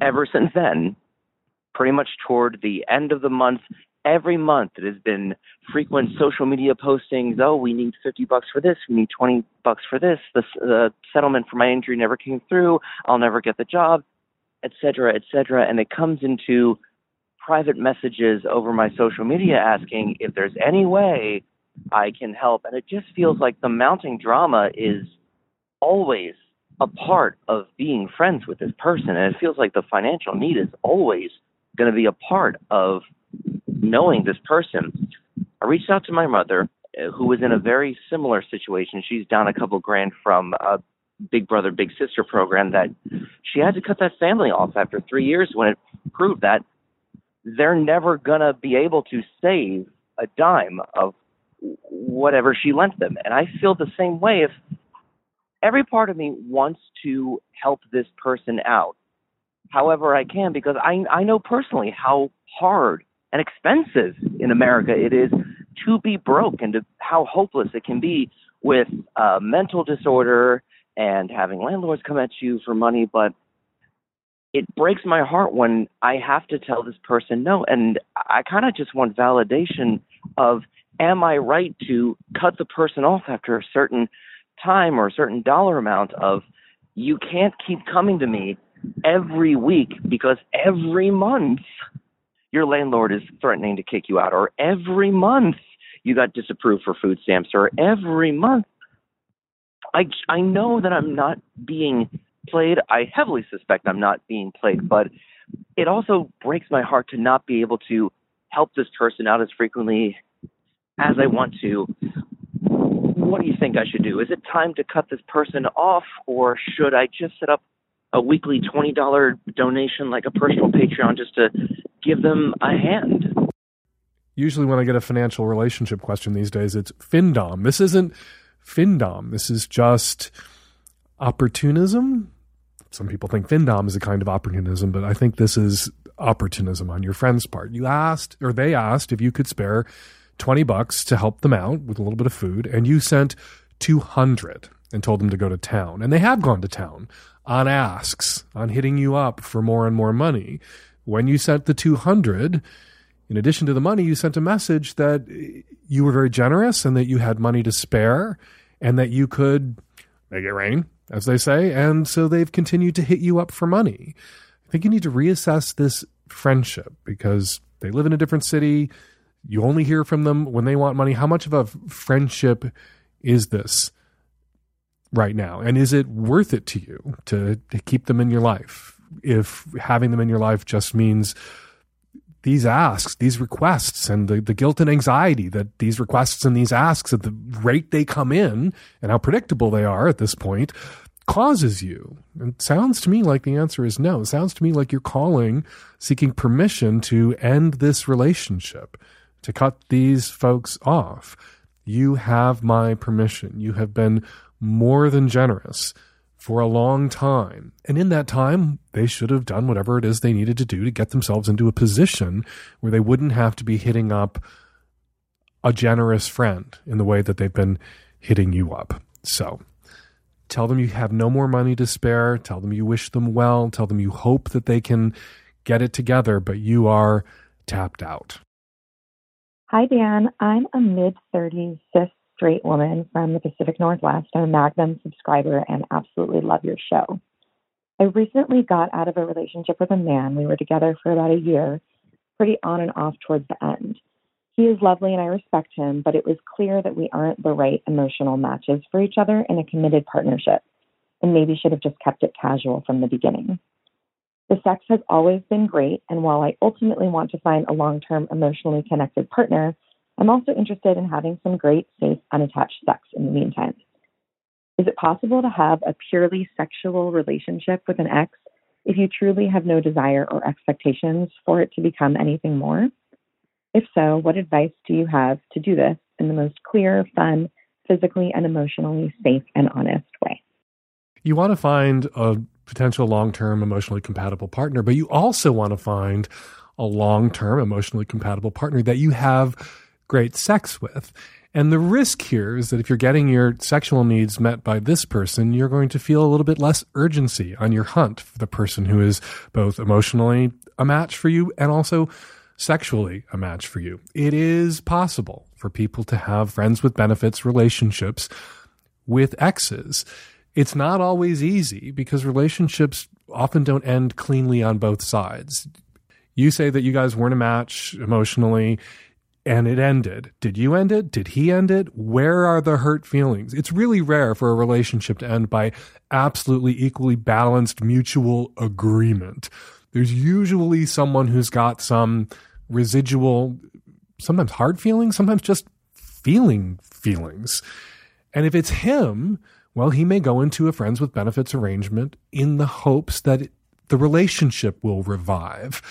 [SPEAKER 8] Ever since then, pretty much toward the end of the month, every month it has been frequent social media postings oh we need 50 bucks for this we need 20 bucks for this the settlement for my injury never came through i'll never get the job etc etc and it comes into private messages over my social media asking if there's any way i can help. And it just feels like the mounting drama is always a part of being friends with this person. And it feels like the financial need is always going to be a part of knowing this person, I reached out to my mother, uh, who was in a very similar situation. She's down a couple grand from a Big Brother Big Sister program that she had to cut that family off after three years when it proved that they're never gonna be able to save a dime of whatever she lent them. And I feel the same way if every part of me wants to help this person out however I can because I I know personally how hard and expensive in America it is to be broke and to how hopeless it can be with uh, mental disorder and having landlords come at you for money. But it breaks my heart when I have to tell this person no. And I kind of just want validation of am I right to cut the person off after a certain time or a certain dollar amount of you can't keep coming to me every week because every month your landlord is threatening to kick you out, or every month you got disapproved for food stamps, or every month. I, I know that I'm not being played. I heavily suspect I'm not being played, but it also breaks my heart to not be able to help this person out as frequently as I want to. What do you think I should do? Is it time to cut this person off, or should I just set up a weekly $20 donation, like a personal Patreon, just to give them a hand.
[SPEAKER 1] Usually, when I get a financial relationship question these days, it's FinDom. This isn't FinDom. This is just opportunism. Some people think FinDom is a kind of opportunism, but I think this is opportunism on your friend's part. You asked, or they asked, if you could spare 20 bucks to help them out with a little bit of food, and you sent 200 and told them to go to town. And they have gone to town on asks, on hitting you up for more and more money. When you sent the 200, in addition to the money, you sent a message that you were very generous and that you had money to spare and that you could make it rain, as they say. And so they've continued to hit you up for money. I think you need to reassess this friendship because they live in a different city. You only hear from them when they want money. How much of a friendship is this right now? And is it worth it to you to, to keep them in your life? If having them in your life just means these asks, these requests, and the, the guilt and anxiety that these requests and these asks at the rate they come in and how predictable they are at this point causes you? It sounds to me like the answer is no. It sounds to me like you're calling, seeking permission to end this relationship, to cut these folks off. You have my permission. You have been more than generous for a long time. And in that time, they should have done whatever it is they needed to do to get themselves into a position where they wouldn't have to be hitting up a generous friend in the way that they've been hitting you up. So tell them you have no more money to spare. Tell them you wish them well. Tell them you hope that they can get it together, but you are tapped out.
[SPEAKER 9] Hi, Dan. I'm a mid 30s cis straight woman from the Pacific Northwest. I'm a Magnum subscriber and absolutely love your show. I recently got out of a relationship with a man. We were together for about a year, pretty on and off towards the end. He is lovely and I respect him, but it was clear that we aren't the right emotional matches for each other in a committed partnership, and maybe should have just kept it casual from the beginning. The sex has always been great, and while I ultimately want to find a long term emotionally connected partner, I'm also interested in having some great, safe, unattached sex in the meantime. Is it possible to have a purely sexual relationship with an ex if you truly have no desire or expectations for it to become anything more? If so, what advice do you have to do this in the most clear, fun, physically and emotionally safe and honest way?
[SPEAKER 1] You want to find a potential long term emotionally compatible partner, but you also want to find a long term emotionally compatible partner that you have great sex with. And the risk here is that if you're getting your sexual needs met by this person, you're going to feel a little bit less urgency on your hunt for the person who is both emotionally a match for you and also sexually a match for you. It is possible for people to have friends with benefits relationships with exes. It's not always easy because relationships often don't end cleanly on both sides. You say that you guys weren't a match emotionally and it ended. Did you end it? Did he end it? Where are the hurt feelings? It's really rare for a relationship to end by absolutely equally balanced mutual agreement. There's usually someone who's got some residual, sometimes hard feelings, sometimes just feeling feelings. And if it's him, well, he may go into a friends with benefits arrangement in the hopes that the relationship will revive.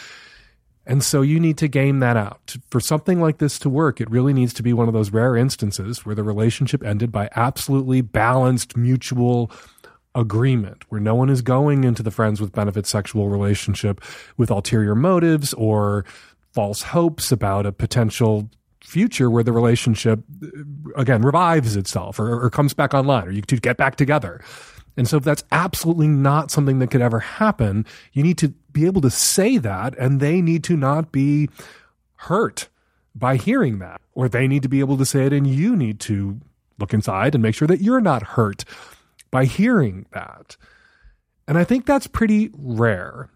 [SPEAKER 1] And so you need to game that out. For something like this to work, it really needs to be one of those rare instances where the relationship ended by absolutely balanced mutual agreement, where no one is going into the friends with benefits sexual relationship with ulterior motives or false hopes about a potential future where the relationship uh, again revives itself or, or comes back online or you two get back together. And so if that's absolutely not something that could ever happen, you need to be able to say that and they need to not be hurt by hearing that. Or they need to be able to say it and you need to look inside and make sure that you're not hurt by hearing that. And I think that's pretty rare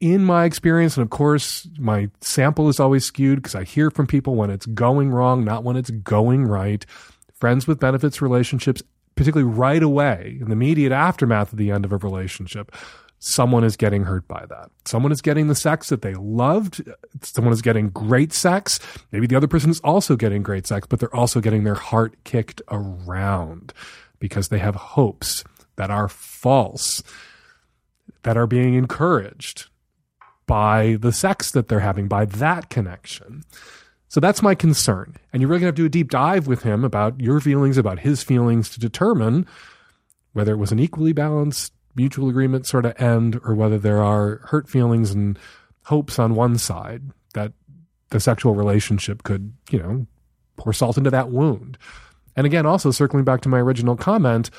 [SPEAKER 1] in my experience, and of course, my sample is always skewed because I hear from people when it's going wrong, not when it's going right. Friends with benefits relationships, particularly right away in the immediate aftermath of the end of a relationship, someone is getting hurt by that. Someone is getting the sex that they loved. Someone is getting great sex. Maybe the other person is also getting great sex, but they're also getting their heart kicked around because they have hopes that are false that are being encouraged by the sex that they're having, by that connection. So that's my concern. And you're really going to have to do a deep dive with him about your feelings, about his feelings to determine whether it was an equally balanced mutual agreement sort of end or whether there are hurt feelings and hopes on one side that the sexual relationship could, you know, pour salt into that wound. And again, also circling back to my original comment,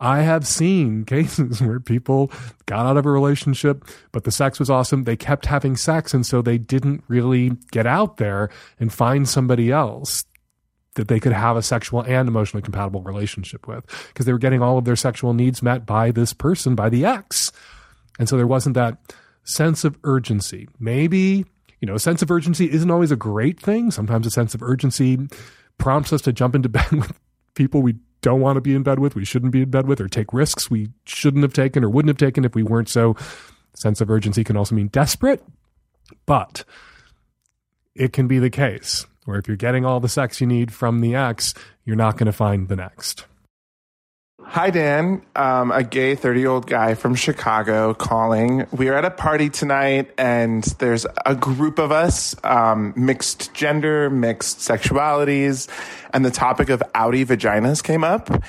[SPEAKER 1] I have seen [laughs] cases where people got out of a relationship, but the sex was awesome. They kept having sex. And so they didn't really get out there and find somebody else that they could have a sexual and emotionally compatible relationship with because they were getting all of their sexual needs met by this person, by the ex. And so there wasn't that sense of urgency. Maybe, you know, a sense of urgency isn't always a great thing. Sometimes a sense of urgency prompts us to jump into [laughs] bed with people we don't want to be in bed with, we shouldn't be in bed with, or take risks we shouldn't have taken or wouldn't have taken if we weren't so. Sense of urgency can also mean desperate, but it can be the case where if you're getting all the sex you need from the ex, you're not going to find the next.
[SPEAKER 10] Hi, Dan. Um, a gay 30 year old guy from Chicago calling. We are at a party tonight, and there's a group of us, um, mixed gender, mixed sexualities, and the topic of outie vaginas came up.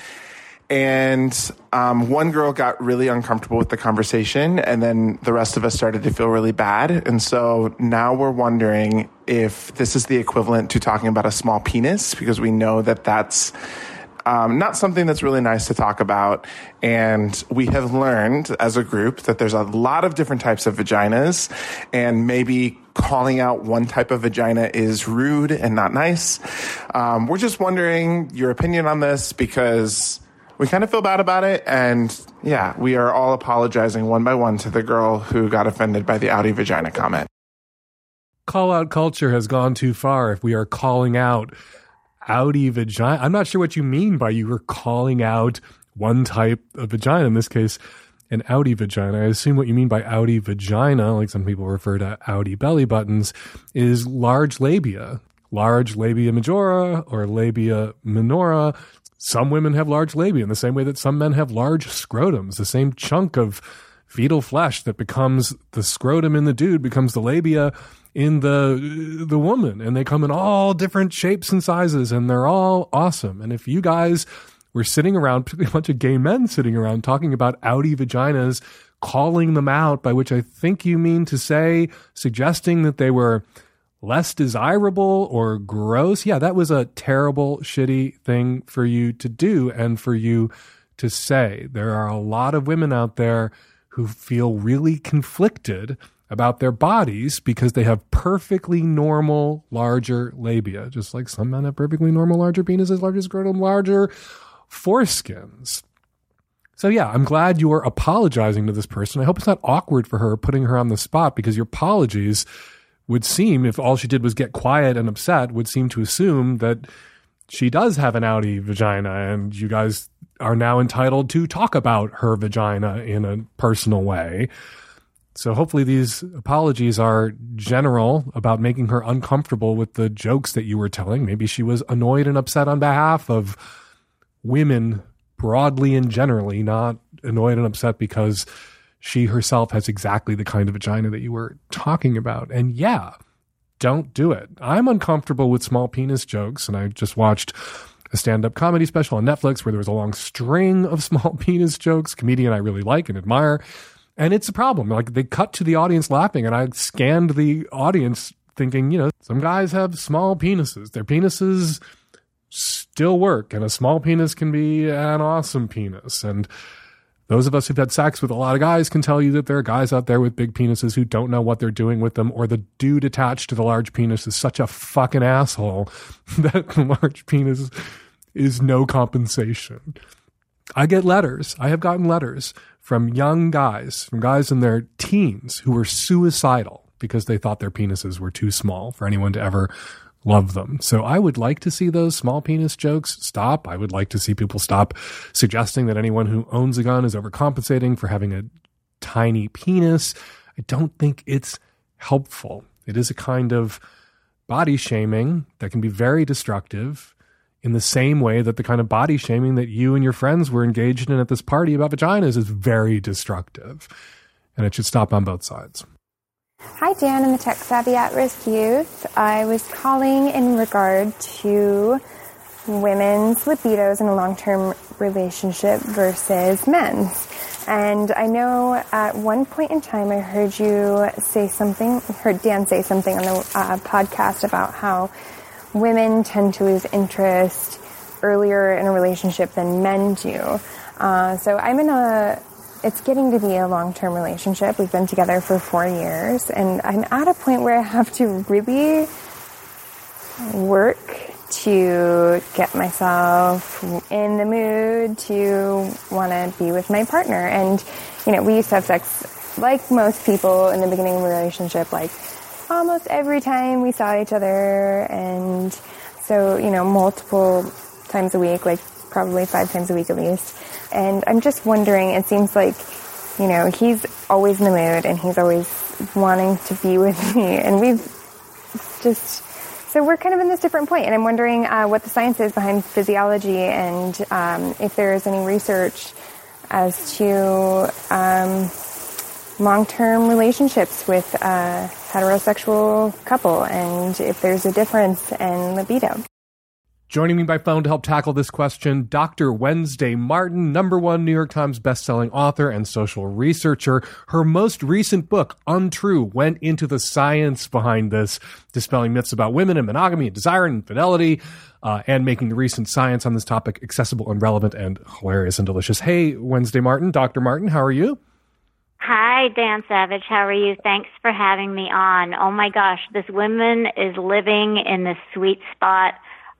[SPEAKER 10] And um, one girl got really uncomfortable with the conversation, and then the rest of us started to feel really bad. And so now we're wondering if this is the equivalent to talking about a small penis, because we know that that's um, not something that's really nice to talk about. And we have learned as a group that there's a lot of different types of vaginas, and maybe calling out one type of vagina is rude and not nice. Um, we're just wondering your opinion on this because we kind of feel bad about it. And yeah, we are all apologizing one by one to the girl who got offended by the outie vagina comment.
[SPEAKER 1] Call out culture has gone too far if we are calling out outie vagina. I'm not sure what you mean by you were calling out one type of vagina. In this case, an outie vagina. I assume what you mean by outie vagina, like some people refer to outie belly buttons, is large labia. Large labia majora or labia minora. Some women have large labia in the same way that some men have large scrotums. The same chunk of fetal flesh that becomes the scrotum in the dude becomes the labia in the the woman. And they come in all different shapes and sizes and they're all awesome. And if you guys were sitting around [laughs] a bunch of gay men sitting around talking about outie vaginas calling them out by which i think you mean to say suggesting that they were less desirable or gross yeah that was a terrible shitty thing for you to do and for you to say. There are a lot of women out there who feel really conflicted about their bodies because they have perfectly normal larger labia, just like some men have perfectly normal larger penises, larger scrotum, larger foreskins. So yeah, I'm glad you are apologizing to this person. I hope it's not awkward for her putting her on the spot because your apologies would seem, if all she did was get quiet and upset, would seem to assume that she does have an outie vagina and you guys are now entitled to talk about her vagina in a personal way. So hopefully these apologies are general about making her uncomfortable with the jokes that you were telling. Maybe she was annoyed and upset on behalf of women broadly and generally, not annoyed and upset because she herself has exactly the kind of vagina that you were talking about. And yeah, don't do it. I'm uncomfortable with small penis jokes, and I just watched a stand-up comedy special on Netflix where there was a long string of [laughs] small penis jokes, comedian I really like and admire. And it's a problem. Like they cut to the audience laughing, and I scanned the audience thinking, you know, some guys have small penises. Their penises still work, and a small penis can be an awesome penis. And those of us who've had sex with a lot of guys can tell you that there are guys out there with big penises who don't know what they're doing with them, or the dude attached to the large penis is such a fucking asshole [laughs] that the large penis is no compensation. I get letters. I have gotten letters from young guys, from guys in their teens who were suicidal because they thought their penises were too small for anyone to ever love them. So I would like to see those small penis jokes stop. I would like to see people stop suggesting that anyone who owns a gun is overcompensating for having a tiny penis. I don't think it's helpful. It is a kind of body shaming that can be very destructive in the same way that the kind of body shaming that you and your friends were engaged in at this party about vaginas is very destructive. and it should stop on both sides.
[SPEAKER 11] Hi, Dan, I'm the tech savvy at risk youth. I was calling in regard to women's libidos in a long term relationship versus men's. And I know at one point in time I heard you say something, heard Dan say something on the uh, podcast about how women tend to lose interest earlier in a relationship than men do. Uh, so I'm in a, it's getting to be a long term relationship. We've been together for four years, and I'm at a point where I have to really work to get myself in the mood to want to be with my partner. And, you know, we used to have sex like most people in the beginning of a relationship, like almost every time we saw each other. And so, you know, multiple times a week, like probably five times a week at least. And I'm just wondering, it seems like, you know, he's always in the mood and he's always wanting to be with [laughs] me. And we've just, so we're kind of in this different point. and I'm wondering uh, what the science is behind physiology and um, if there is any research as to um, long-term relationships with a heterosexual couple, and if there's a difference in libido.
[SPEAKER 1] Joining me by phone to help tackle this question, Dr. Wednesday Martin, number one New York Times bestselling author and social researcher. Her most recent book, Untrue, went into the science behind this, dispelling myths about women and monogamy and desire and infidelity, uh, and making the recent science on this topic accessible and relevant and hilarious and delicious. Hey, Wednesday Martin, Dr. Martin, how are you?
[SPEAKER 12] Hi, Dan Savage. How are you? Thanks for having me on. Oh my gosh, this woman is living in the sweet spot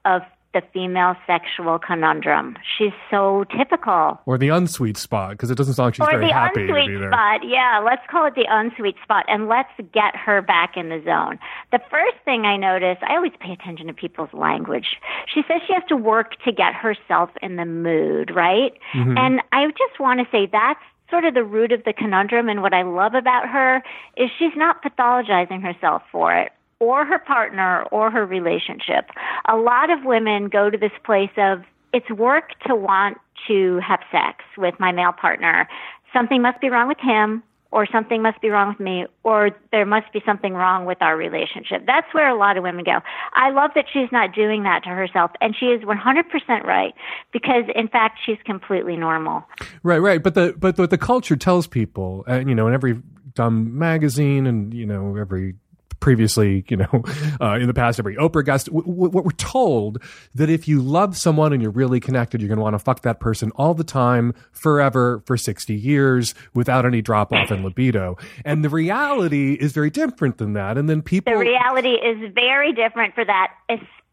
[SPEAKER 12] of the female sexual conundrum. She's so typical.
[SPEAKER 1] Or the unsweet spot, because it doesn't sound like she's
[SPEAKER 12] or
[SPEAKER 1] very
[SPEAKER 12] the
[SPEAKER 1] happy to
[SPEAKER 12] unsweet
[SPEAKER 1] be there.
[SPEAKER 12] spot. Yeah, let's call it the unsweet spot, and let's get her back in the zone. The first thing I notice, I always pay attention to people's language. She says she has to work to get herself in the mood, right?
[SPEAKER 13] Mhm.
[SPEAKER 12] And I just want to say that's sort of the root of the conundrum. And what I love about her is she's not pathologizing herself for it or her partner or her relationship. A lot of women go to this place of it's work to want to have sex with my male partner. Something must be wrong with him or something must be wrong with me or there must be something wrong with our relationship. That's where a lot of women go. I love that she's not doing that to herself and she is 100% right because in fact she's completely normal.
[SPEAKER 1] Right, right. But the but what the culture tells people, and you know, in every dumb magazine, and you know, every previously, you know, [laughs] uh, in the past, every Oprah guest, w- w- what we're told that if you love someone and you're really connected, you're going to want to fuck that person all the time, forever, for 60 years, without any drop off in libido. And the reality is very different than that. And then people
[SPEAKER 12] The reality is very different for that,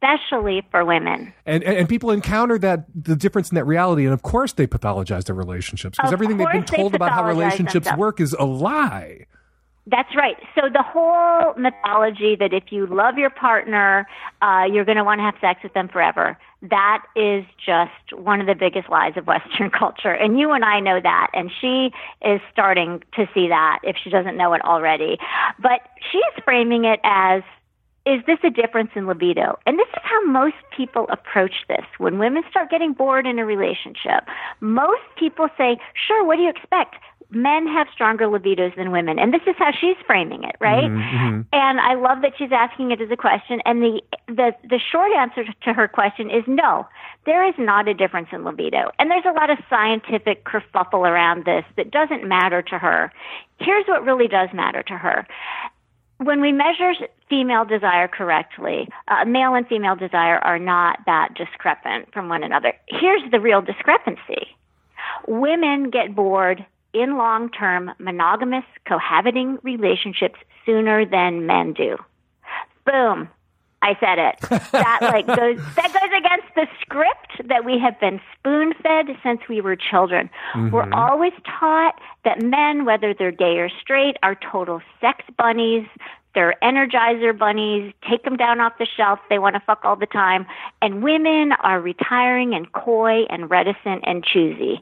[SPEAKER 12] especially for women.
[SPEAKER 1] and, and, and people encounter that the difference in that reality, and of course they pathologize their relationships because everything they've been
[SPEAKER 12] course they
[SPEAKER 1] told about how relationships
[SPEAKER 12] themselves.
[SPEAKER 1] work is a lie.
[SPEAKER 12] That's right. So the whole mythology that if you love your partner, uh, you're going to want to have sex with them forever. That is just one of the biggest lies of Western [laughs] culture. And you and I know that. And she is starting to see that if she doesn't know it already. But she's framing it as, is this a difference in libido? And this is how most people approach this. When women start getting bored in a relationship, most people say, sure, what do you expect? Men have stronger libidos than women. And this is how she's framing it, right?
[SPEAKER 13] Mhm.
[SPEAKER 12] And I love that she's asking it as a question. And the, the, the short answer to her question is no, there is not a difference in libido. And there's a lot of scientific kerfuffle around this that doesn't matter to her. Here's what really does matter to her when we measure female desire correctly, uh, male and female desire are not that discrepant from one another. Here's the real discrepancy. Women get bored in long-term monogamous cohabiting relationships sooner than men do. Boom. I said it. [laughs] That like goes that goes against the script that we have been spoon fed since we were children. We're
[SPEAKER 13] Mhm.
[SPEAKER 12] always taught that men, whether they're gay or straight, are total sex bunnies. They're energizer bunnies. Take them down off the shelf. They want to fuck all the time. And women are retiring and coy and reticent and choosy.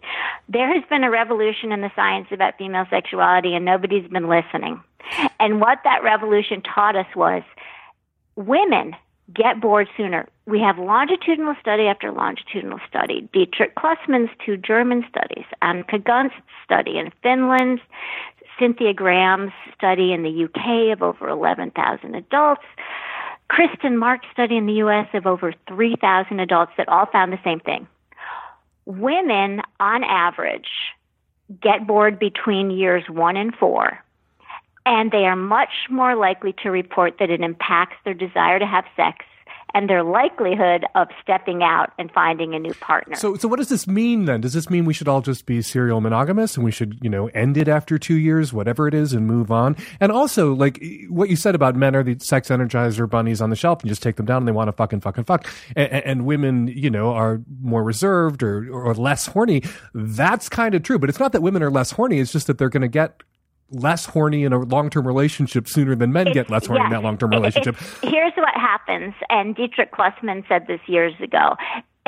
[SPEAKER 12] There has been a revolution in the science about female sexuality and nobody's been listening. And what that revolution taught us was women get bored sooner. We have longitudinal study after longitudinal study. Dietrich Klusmann's two German studies, Anke Gunst's study in Finland, Cynthia Graham's study in the UK of over 11,000 adults. Kristen Mark's study in the US of over 3,000 adults that all found the same thing. Women, on average, get bored between years one and four, and they are much more likely to report that it impacts their desire to have sex and their likelihood of stepping out and finding a new partner.
[SPEAKER 1] So, so what does this mean then? Does this mean we should all just be serial monogamous and we should, you know, end it after two years, whatever it is, and move on? And also, like what you said about men are the sex energizer bunnies on the shelf and just take them down and they want to fucking fucking fuck, and, and women, you know, are more reserved or or less horny. That's kind of true, but it's not that women are less horny. It's just that they're going to get less horny in a long-term relationship sooner than men get less horny in that long-term relationship. [laughs]
[SPEAKER 12] Here's what happens, and Dietrich Klusmann said this years ago.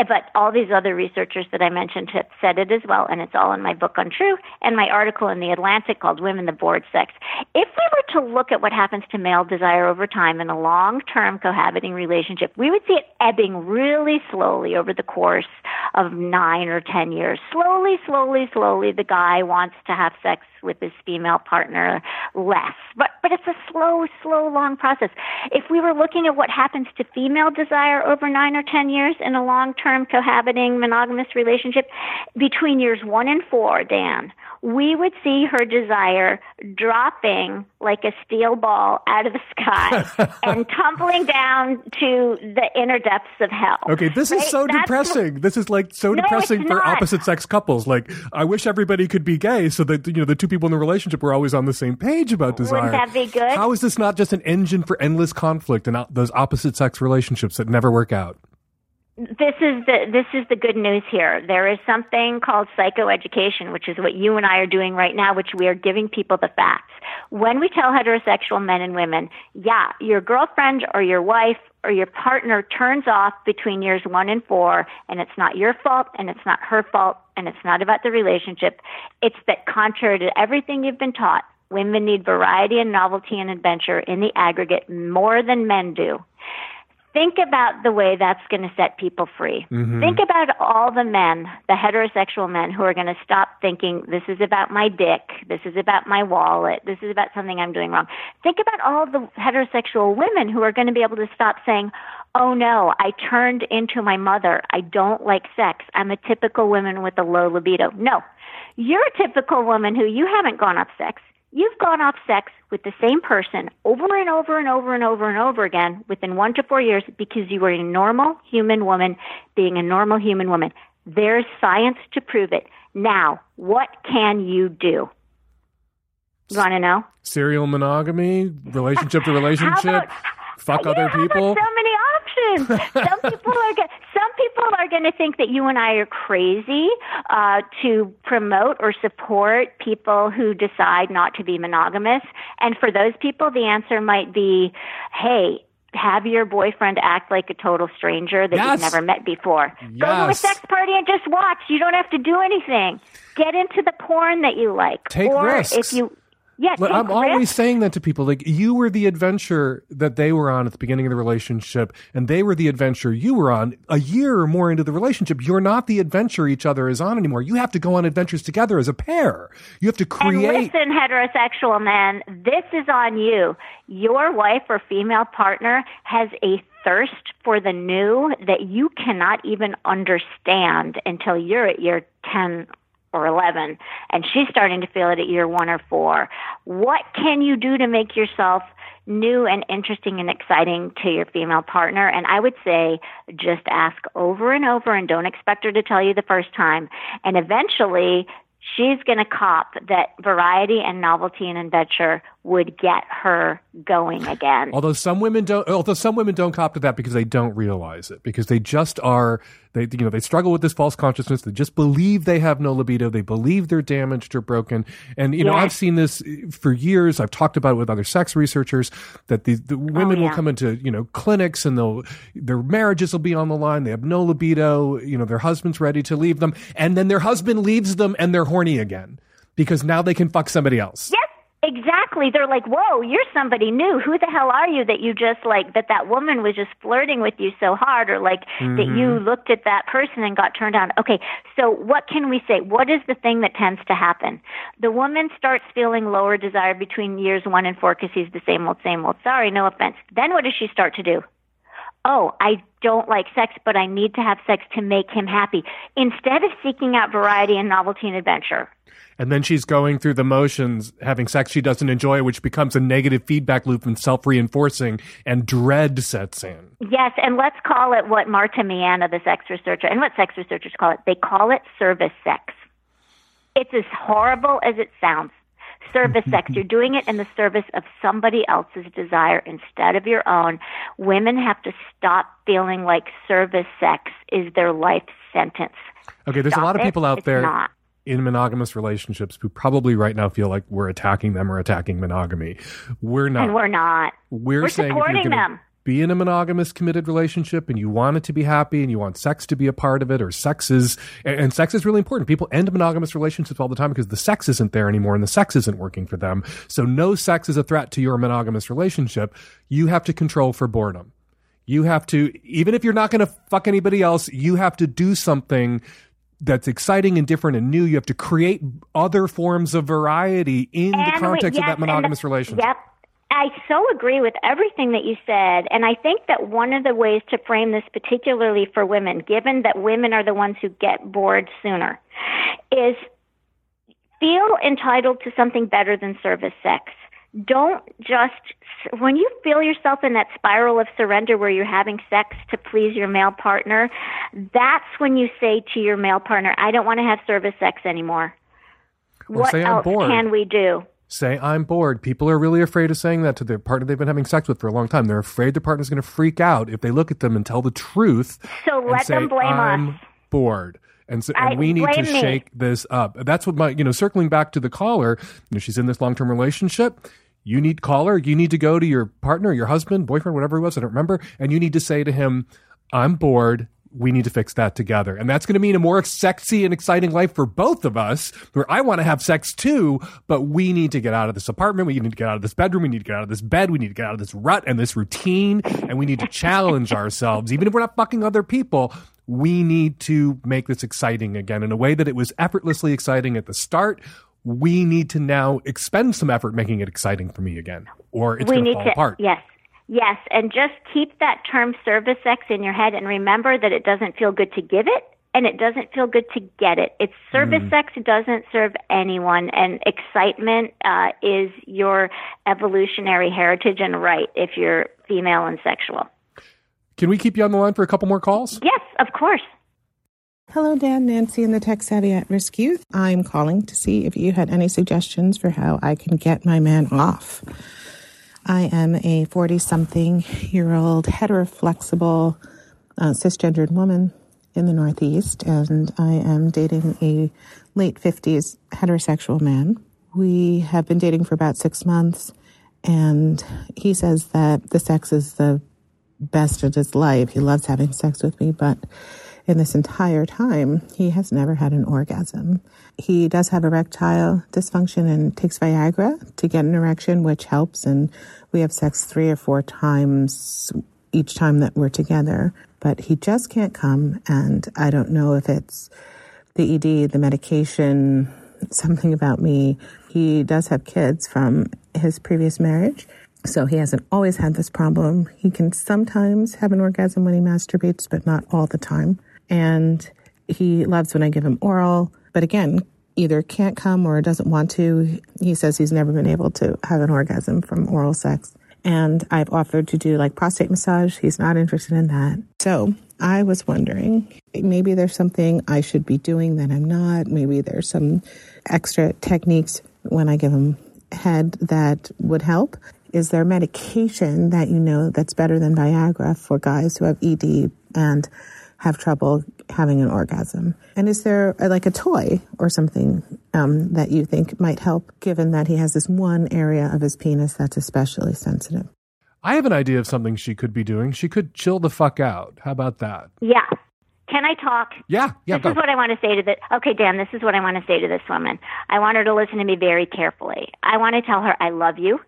[SPEAKER 12] But all these other researchers that I mentioned have said it as well, and it's all in my book Untrue and my article in The Atlantic called Women the Bored Sex. If we were to look at what happens to male desire over time in a long term cohabiting relationship, we would see it ebbing really slowly over the course of nine or ten years. Slowly, slowly, slowly, the guy wants to have sex with his female partner less. But but it's a slow, slow, long process. If we were looking at what happens to female desire over nine or ten years in a long term cohabiting monogamous relationship, between years one and four, Dan, we would see her desire dropping like a steel ball out of the sky [laughs] and tumbling down to the inner depths of hell.
[SPEAKER 1] Okay, this is so
[SPEAKER 12] That's
[SPEAKER 1] depressing. This is like so
[SPEAKER 12] No,
[SPEAKER 1] depressing for
[SPEAKER 12] not.
[SPEAKER 1] opposite sex couples. Like, I wish everybody could be gay so that you know the two people in the relationship were always on the same page about desire.
[SPEAKER 12] Wouldn't that be good?
[SPEAKER 1] How is this not just an engine for endless conflict and those opposite sex relationships that never work out?
[SPEAKER 12] this is the this is the good news here. There is something called psychoeducation, which is what you and I are doing right now, which we are giving people the facts. When we tell heterosexual men and women, yeah, your girlfriend or your wife or your partner turns off between years one and four, and it's not your fault and it's not her fault and it's not about the relationship. It's that contrary to everything you've been taught, women need variety and novelty and adventure in the aggregate more than men do think about the way that's going to set people free.
[SPEAKER 13] Mhm.
[SPEAKER 12] Think about all the men, the heterosexual men, who are going to stop thinking, this is about my dick, this is about my wallet, this is about something I'm doing wrong. Think about all the heterosexual women who are going to be able to stop saying, oh no, I turned into my mother. I don't like sex. I'm a typical woman with a low libido. No. You're a typical woman who you haven't gone off sex. You've gone off sex with the same person over and over and over and over and over again within one to four years because you were a normal human woman being a normal human woman. There's science to prove it. Now, what can you do? You want to know?
[SPEAKER 1] Serial monogamy, relationship to [laughs] relationship, fuck other people.
[SPEAKER 12] So many options. some people are go- some people are going to think that you and I are crazy uh, to promote or support people who decide not to be monogamous. And for those people, the answer might be, "Hey." Have your boyfriend act like a total stranger that
[SPEAKER 1] Yes.
[SPEAKER 12] you've never met before. Go to a sex party and just watch. You don't have to do anything. Get into the porn that you like.
[SPEAKER 1] Take
[SPEAKER 12] or
[SPEAKER 1] risks.
[SPEAKER 12] if you yeah,
[SPEAKER 1] But I'm always saying that to people. Like you were the adventure that they were on at the beginning of the relationship, and they were the adventure you were on a year or more into the relationship. You're not the adventure each other is on anymore. You have to go on adventures together as a pair. You have to create.
[SPEAKER 12] And listen, heterosexual men, this is on you. Your wife or female partner has a thirst for the new that you cannot even understand until you're at your 10 or 11 and she's starting to feel it at year 1 or 4. What can you do to make yourself new and interesting and exciting to your female partner? And I would say just ask over and over and don't expect her to tell you the first time. And eventually she's going to cop that variety and novelty and adventure would get her going again.
[SPEAKER 1] Although some women don't, although some women don't cop to that because they don't realize it, because they just are, they you know they struggle with this false consciousness. They just believe they have no libido. They believe they're damaged or broken. And you know I've seen this for years. I've talked about it with other sex researchers that the, the oh, women will
[SPEAKER 12] yeah.
[SPEAKER 1] come into you know clinics and they'll their marriages will be on the line. They have no libido. You know their husband's ready to leave them, and then their husband leaves them and they're horny again because now they can fuck somebody else.
[SPEAKER 12] Yes, exactly. They're like, "Whoa, you're somebody new. Who the hell are you that you just like that that woman was just flirting with you so hard or like mm-hmm. that you
[SPEAKER 13] Mm-hmm.
[SPEAKER 12] looked at that person and got turned on." Okay. So, what can we say? What is the thing that tends to happen? The woman starts feeling lower desire between years 1 and 4 cuz he's the same old same old. Sorry, no offense. Then what does she start to do? Oh, I don't like sex, but I need to have sex to make him happy, instead of seeking out variety and novelty and adventure.
[SPEAKER 1] And then she's going through the motions, having sex she doesn't enjoy, which becomes a negative feedback loop and self reinforcing, and dread sets in.
[SPEAKER 12] Yes, and let's call it what Marta Meana, the sex researcher, and what sex researchers call it. They call it service sex. It's as horrible as it sounds service mm-hmm. sex. You're doing it in the service of somebody else's desire instead of your own. Women have to stop feeling like service sex is their life sentence.
[SPEAKER 1] Okay, there's
[SPEAKER 12] Stop
[SPEAKER 1] a lot of
[SPEAKER 12] it.
[SPEAKER 1] people out
[SPEAKER 12] It's
[SPEAKER 1] there
[SPEAKER 12] not.
[SPEAKER 1] in monogamous relationships who probably right now feel like we're attacking them or attacking monogamy. We're not.
[SPEAKER 12] And we're not.
[SPEAKER 1] We're,
[SPEAKER 12] We're
[SPEAKER 1] saying if you're
[SPEAKER 12] supporting
[SPEAKER 1] gonna
[SPEAKER 12] them.
[SPEAKER 1] Be in a monogamous committed relationship and you want it to be happy and you want sex to be a part of it or sex is and, sex is really important. People end monogamous relationships all the time because the sex isn't there anymore and the sex isn't working for them. So no sex is a threat to your monogamous relationship. You have to control for boredom. You have to even if you're not going to fuck anybody else, you have to do something that's exciting and different and new. You have to create other forms of variety in the
[SPEAKER 12] And we-
[SPEAKER 1] context
[SPEAKER 12] yes,
[SPEAKER 1] of that
[SPEAKER 12] and the-
[SPEAKER 1] monogamous relationship.
[SPEAKER 12] Yep. I so agree with everything that you said. And I think that one of the ways to frame this, particularly for women, given that women are the ones who get bored sooner, is feel entitled to something better than service sex. Don't just, when you feel yourself in that spiral of surrender where you're having sex to please your male partner, that's when you say to your male partner, I don't want to have service sex anymore.
[SPEAKER 1] Or
[SPEAKER 12] what else can we do?
[SPEAKER 1] Say I'm bored. People are really afraid of saying that to their partner they've been having sex with for a long time. They're afraid their partner's going to freak out if they look at them and tell the truth.
[SPEAKER 12] So
[SPEAKER 1] and
[SPEAKER 12] let
[SPEAKER 1] say,
[SPEAKER 12] them blame
[SPEAKER 1] I'm
[SPEAKER 12] us.
[SPEAKER 1] bored. And so,
[SPEAKER 12] I-
[SPEAKER 1] we need to
[SPEAKER 12] me.
[SPEAKER 1] shake this up. That's what my, you know, circling back to the caller, you know, she's in this long term relationship. You need caller. You need to go to your partner, your husband, boyfriend, whatever it was. I don't remember. And you need to say to him, I'm bored. We need to fix that together. And that's going to mean a more sexy and exciting life for both of us, where I want to have sex too, but we need to get out of this apartment. We need to get out of this bedroom. We need to get out of this bed. We need to get out of this rut and this routine. And we need to challenge ourselves. Even if we're not fucking other people, we need to make this exciting again in a way that it was effortlessly exciting at the start. We need to now expend some effort making it exciting for me again, or it's
[SPEAKER 12] we
[SPEAKER 1] going to
[SPEAKER 12] need
[SPEAKER 1] fall
[SPEAKER 12] to
[SPEAKER 1] apart.
[SPEAKER 12] yes yes and just keep that term service sex in your head and remember that it doesn't feel good to give it and it doesn't feel good to get it it's service
[SPEAKER 1] Mm.
[SPEAKER 12] sex doesn't serve anyone and excitement uh, is your evolutionary heritage and right if you're female and sexual
[SPEAKER 1] Can we keep you on the line for a couple more calls?
[SPEAKER 12] yes of course
[SPEAKER 13] Hello, Dan, Nancy, and the Tech Savvy at Risk Youth. I'm calling to see if you had any suggestions for how I can get my man off. I am a 40 something year old heteroflexible uh, cisgendered woman in the Northeast, and I am dating a late 50s heterosexual man. We have been dating for about six months, and he says that the sex is the best of his life. He loves having sex with me, but in this entire time, he has never had an orgasm. He does have erectile dysfunction and takes Viagra to get an erection, which helps. And we have sex three or four times each time that we're together. But he just can't come. And I don't know if it's the ED, the medication, [laughs] something about me. He does have kids from his previous marriage. So he hasn't always had this problem. He can sometimes have an orgasm when he masturbates, but not all the time. And he loves when I give him oral, but again, either can't come or doesn't want to. He says he's never been able to have an orgasm from oral sex. And I've offered to do like prostate massage. He's not interested in that. So I was wondering maybe there's something I should be doing that I'm not. Maybe there's some extra techniques when I give him head that would help. Is there medication that you know that's better than Viagra for guys who have ED and have trouble having an orgasm? And is there uh, like a toy or something um, that you think might help, given that he has this one area of his penis that's especially sensitive?
[SPEAKER 1] I have an idea of something she could be doing. She could chill the fuck out. How about that?
[SPEAKER 12] Yeah. Can can I talk?
[SPEAKER 1] Yeah, yeah.
[SPEAKER 12] this
[SPEAKER 1] go.
[SPEAKER 12] is what I want to say to the. Okay, Dan, this is what I want to say to this woman. I want her to listen to me very carefully. I want to tell her I love you.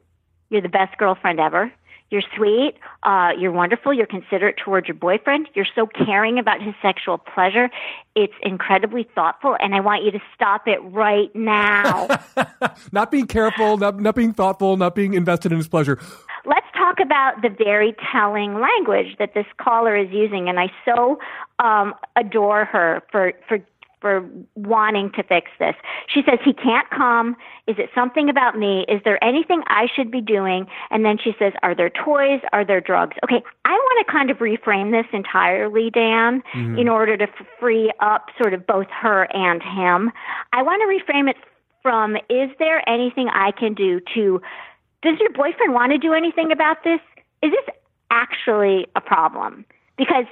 [SPEAKER 12] You're the best girlfriend ever. You're sweet. Uh, you're wonderful. You're considerate towards your boyfriend. You're so caring about his sexual pleasure. It's incredibly thoughtful, and I want you to stop it right now. [laughs]
[SPEAKER 1] not being careful, not, not being thoughtful, not being invested in his pleasure.
[SPEAKER 12] Let's talk about the very telling language that this caller is using, and I so um, adore her for for for wanting to fix this. She says he can't come. Is it something about me? Is there anything I should be doing? And then she says, Are there toys? Are there drugs? Okay, I want to kind of reframe this entirely, Dan,
[SPEAKER 14] Mhm.
[SPEAKER 12] in order to f- free up sort of both her and him. I want to reframe it from Is there anything I can do to does your boyfriend want to do anything about this? Is this actually a problem? Because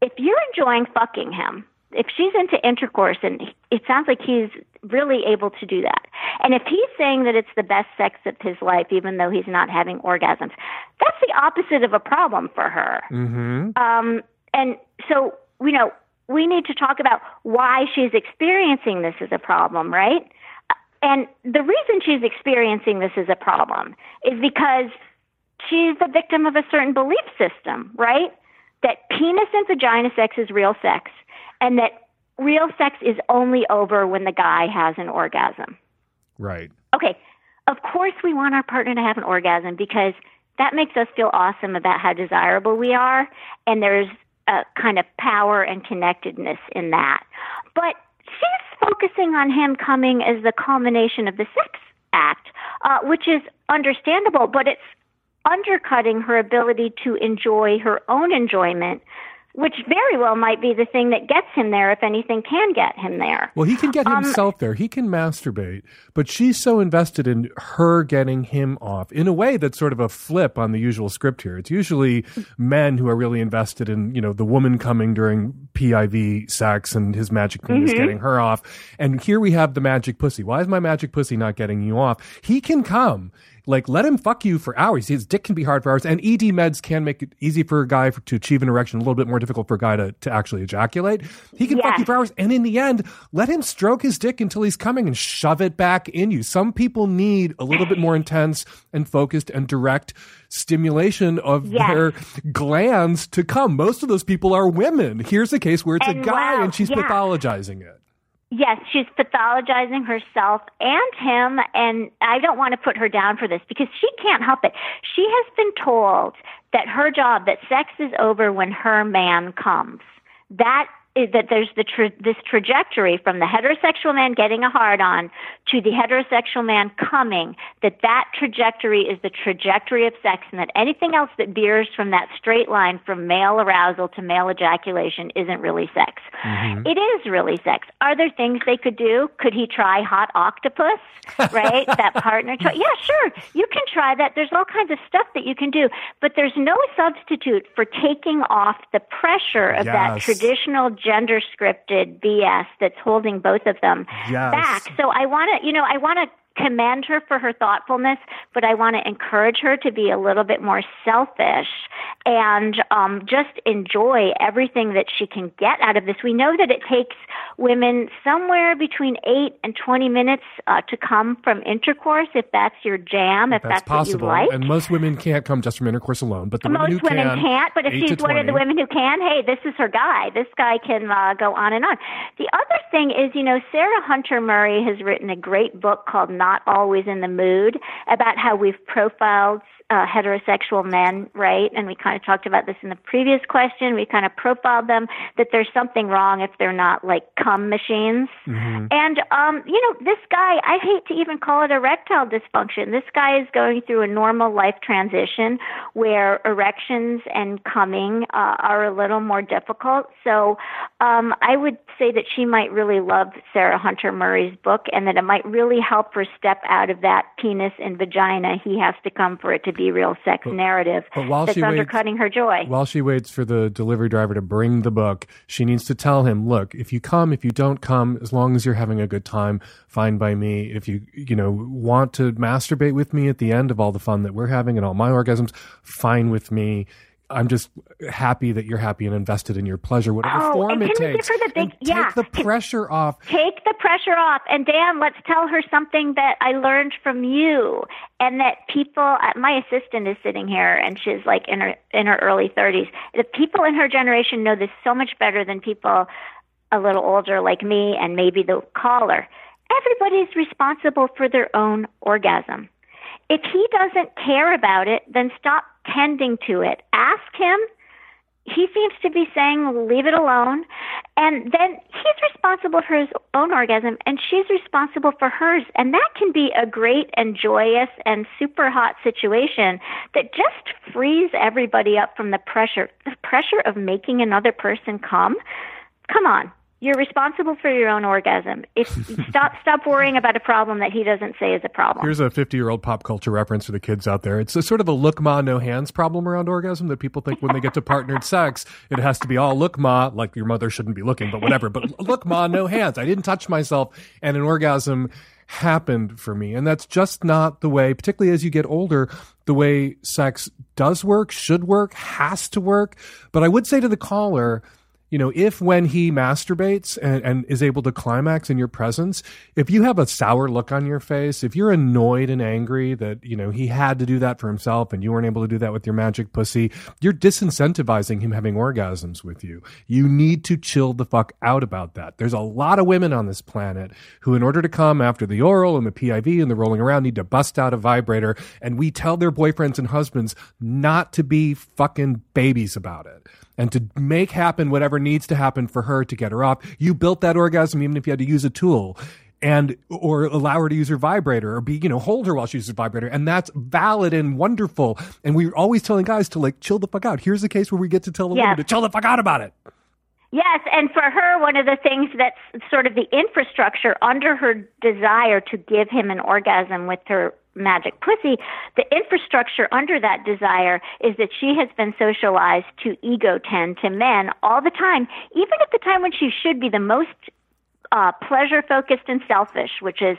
[SPEAKER 12] if you're enjoying fucking him, if she's into intercourse and it sounds like he's really able to do that. And if he's saying that it's the best sex of his life, even though he's not having orgasms, that's the opposite of a problem for her.
[SPEAKER 1] Mm-hmm.
[SPEAKER 12] Um, and so, you know, we need to talk about why she's experiencing this as a problem, right? And the reason she's experiencing this as a problem is because she's the victim of a certain belief system, right? That penis and vagina sex is real sex, and that real sex is only over when the guy has an orgasm.
[SPEAKER 1] Right.
[SPEAKER 12] Okay, of course we want our partner to have an orgasm because that makes us feel awesome about how desirable we are, and there's a kind of power and connectedness in that. But she's focusing on him coming as the culmination of the sex act, uh, which is understandable, but it's undercutting her ability to enjoy her own enjoyment, which very well might be the thing that gets him there, if anything can get him there.
[SPEAKER 1] Well, he can get
[SPEAKER 12] Um,
[SPEAKER 1] himself there. He can masturbate, but she's so invested in her getting him off in a way that's sort of a flip on the usual script here. It's usually men who are really invested in, you know, the woman coming during PIV sex and his magic penis
[SPEAKER 14] Mhm.
[SPEAKER 1] getting her off. And here we have the magic pussy. Why is my magic pussy not getting you off? He can come. Like, let him fuck you for hours. His dick can be hard for hours. And ED meds can make it easy for a guy for, to achieve an erection, a little bit more difficult for a guy to, to actually ejaculate. He can fuck you for hours. And in the end, let him stroke his dick until he's coming and shove it back in you. Some people need a little bit more intense and focused and direct stimulation of
[SPEAKER 12] Yes.
[SPEAKER 1] their glans to come. Most of those people are women. Here's a case where it's
[SPEAKER 12] And
[SPEAKER 1] a guy
[SPEAKER 12] wow,
[SPEAKER 1] and she's
[SPEAKER 12] yeah.
[SPEAKER 1] pathologizing it.
[SPEAKER 12] Yes, she's pathologizing herself and him, and I don't want to put her down for this because she can't help it. She has been told that her job, that sex is over when her man comes. That that there's the tra- this trajectory from the heterosexual man getting a hard on to the heterosexual man coming. That that trajectory is the trajectory of sex, and that anything else that veers from that straight line from male arousal to male ejaculation isn't really sex. Mm-hmm. It is really sex. Are there things they could do? Could he try Hot Octopuss? Right? that [laughs] partner choice. Yeah, sure. You can try that. There's all kinds of stuff that you can do, but there's no substitute for taking off the pressure of that traditional gender scripted BS that's holding both of them
[SPEAKER 14] Yes.
[SPEAKER 12] back. So I want to, you know, I want to commend her for her thoughtfulness, but I want to encourage her to be a little bit more selfish and um, just enjoy everything that she can get out of this. We know that it takes women somewhere between eight and 20 minutes uh, to come from intercourse, if that's your jam, if
[SPEAKER 1] That's
[SPEAKER 12] that's, what
[SPEAKER 1] possible.
[SPEAKER 12] you like.
[SPEAKER 1] And most women can't come just from intercourse alone. But the
[SPEAKER 12] Most
[SPEAKER 1] women who
[SPEAKER 12] women
[SPEAKER 1] can,
[SPEAKER 12] can't, but if she's one of the women who can, hey, this is her guy. This guy can uh, go on and on. The other thing is, you know, Sarah Hunter Murray has written a great book called Not Always in the Mood about how we've profiled uh, heterosexual men, right? And we kind of talked about this in the previous question. We kind of profiled them that there's something wrong if they're not like cum machines. And um, you know, this guy, I hate to even call it erectile dysfunction. This guy is going through a normal life transition where erections and coming uh, are a little more difficult. So um, I would say that she might really love Sarah Hunter Murray's book, and that it might really help her step out of that penis and vagina. He has to come for it to be real sex narrative
[SPEAKER 1] but while
[SPEAKER 12] that's
[SPEAKER 1] she waits-
[SPEAKER 12] undercutting her joy.
[SPEAKER 1] While she waits for the delivery driver to bring the book, she needs to tell him, look, if you come, if you don't come, as long as you're having a good time, fine by me. If you, you know, want to masturbate with me at the end of all the fun that we're having and all my orgasms, fine with me. I'm just happy that you're happy and invested in your pleasure, whatever
[SPEAKER 12] Oh,
[SPEAKER 1] form it takes.
[SPEAKER 12] give her the big
[SPEAKER 1] And
[SPEAKER 12] yeah?
[SPEAKER 1] Take the pressure off.
[SPEAKER 12] Take the pressure off. And Dan, let's tell her something that I learned from you, and that people. uh, My assistant is sitting here, and she's like in her in her early thirties. The people in her generation know this so much better than people a little older like me, and maybe the caller. Everybody's responsible for their own orgasm. If he doesn't care about it, then stop tending to it. Ask him. He seems to be saying leave it alone. And then he's responsible for his own orgasm and she's responsible for hers. And that can be a great and joyous and super hot situation that just frees everybody up from the pressure the pressure of making another person come. Come on you're responsible for your own orgasm if [laughs] stop stop worrying about a problem that he doesn't say is a problem
[SPEAKER 1] Here's a 50 year old pop culture reference for the kids out there. It's a sort of a look ma, no hands problem around orgasm that people think when they get to partnered [laughs] sex, it has to be all look ma, like your mother shouldn't be looking, but whatever. But look ma, no hands. I didn't touch myself and an orgasm happened for me. And that's just not the way, particularly as you get older, the way sex does work, should work, has to work. But I would say to the caller, you know, if when he masturbates and, and is able to climax in your presence, if you have a sour look on your face, if you're annoyed and angry that, you know, he had to do that for himself and you weren't able to do that with your magic pussy, you're disincentivizing him having orgasms with you. You need to chill the fuck out about that. There's a lot of women on this planet who, in order to come after the oral and the PIV and the rolling around, need to bust out a vibrator. And we tell their boyfriends and husbands not to be fucking babies about it and to make happen whatever needs to happen for her to get her off. You built that orgasm even if you had to use a tool and or allow her to use her vibrator or be you know hold her while she uses her vibrator. And that's valid and wonderful. And we're always telling guys to like chill the fuck out. Here's the case where we get to tell the woman to chill the fuck out about it.
[SPEAKER 12] Yes, and for her, one of the things that's sort of the infrastructure under her desire to give him an orgasm with her magic pussy, the infrastructure under that desire is that she has been socialized to ego tend to men all the time, even at the time when she should be the most uh, pleasure focused and selfish, which is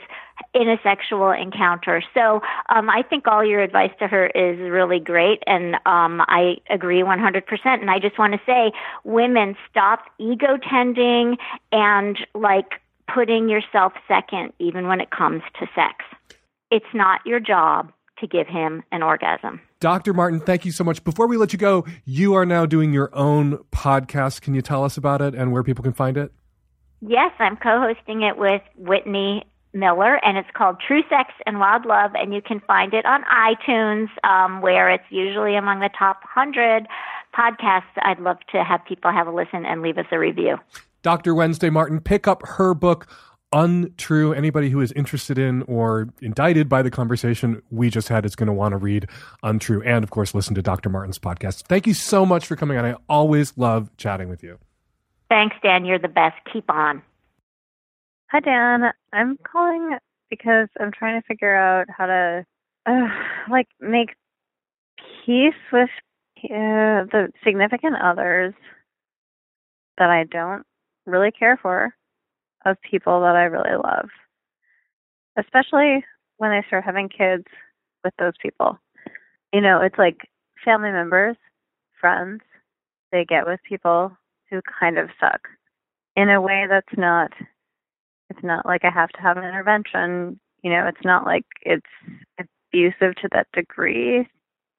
[SPEAKER 12] in a sexual encounter. So um, I think all your advice to her is really great, and um, I agree 100%. And I just want to say, women, stop ego tending and like putting yourself second, even when it comes to sex. It's not your job to give him an orgasm.
[SPEAKER 1] dr martin thank you so much before we let you go you are now doing your own podcast can you tell us about it and where people can find it
[SPEAKER 12] Yes, I'm co-hosting it with Whitney Miller, and it's called True Sex and Wild Love, and you can find it on iTunes, um, where it's usually among the top hundred podcasts. I'd love to have people have a listen and leave us a review.
[SPEAKER 1] Dr. Wednesday Martin, pick up her book, Untrue. Anybody who is interested in or indicted by the conversation we just had is going to want to read Untrue and, of course, listen to Dr. Martin's podcast. Thank you so much for coming on. I always love chatting with you.
[SPEAKER 12] Thanks, Dan. You're the best. Keep on.
[SPEAKER 14] Hi, Dan. I'm calling because I'm trying to figure out how to, uh, like, make peace with uh, the significant others that I don't really care for of people that I really love, especially when I start having kids with those people. You know, it's like family members, friends, they get with people who kind of suck in a way that's not it's not like I have to have an intervention. You know, it's not like it's abusive to that degree,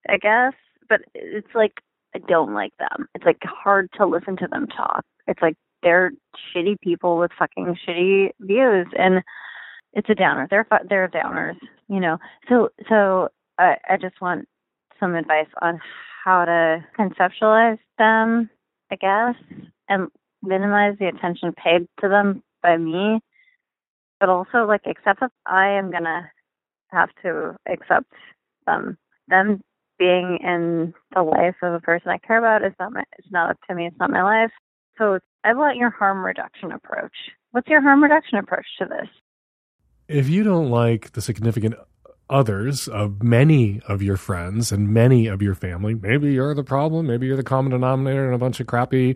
[SPEAKER 14] I guess. But it's like I don't like them. It's like hard to listen to them talk. It's like they're shitty people with fucking shitty views, and it's a downer. They're they're downers, you know. So so I I just want some advice on how to conceptualize them, I guess, and minimize the attention paid to them by me but also like accept that I am gonna have to accept them. Them being in the life of a person I care about is not my it's not up to me, it's not my life. So I want your harm reduction approach. What's your harm reduction approach to this?
[SPEAKER 1] If you don't like the significant others of many of your friends and many of your family, maybe you're the problem, maybe you're the common denominator in a bunch of crappy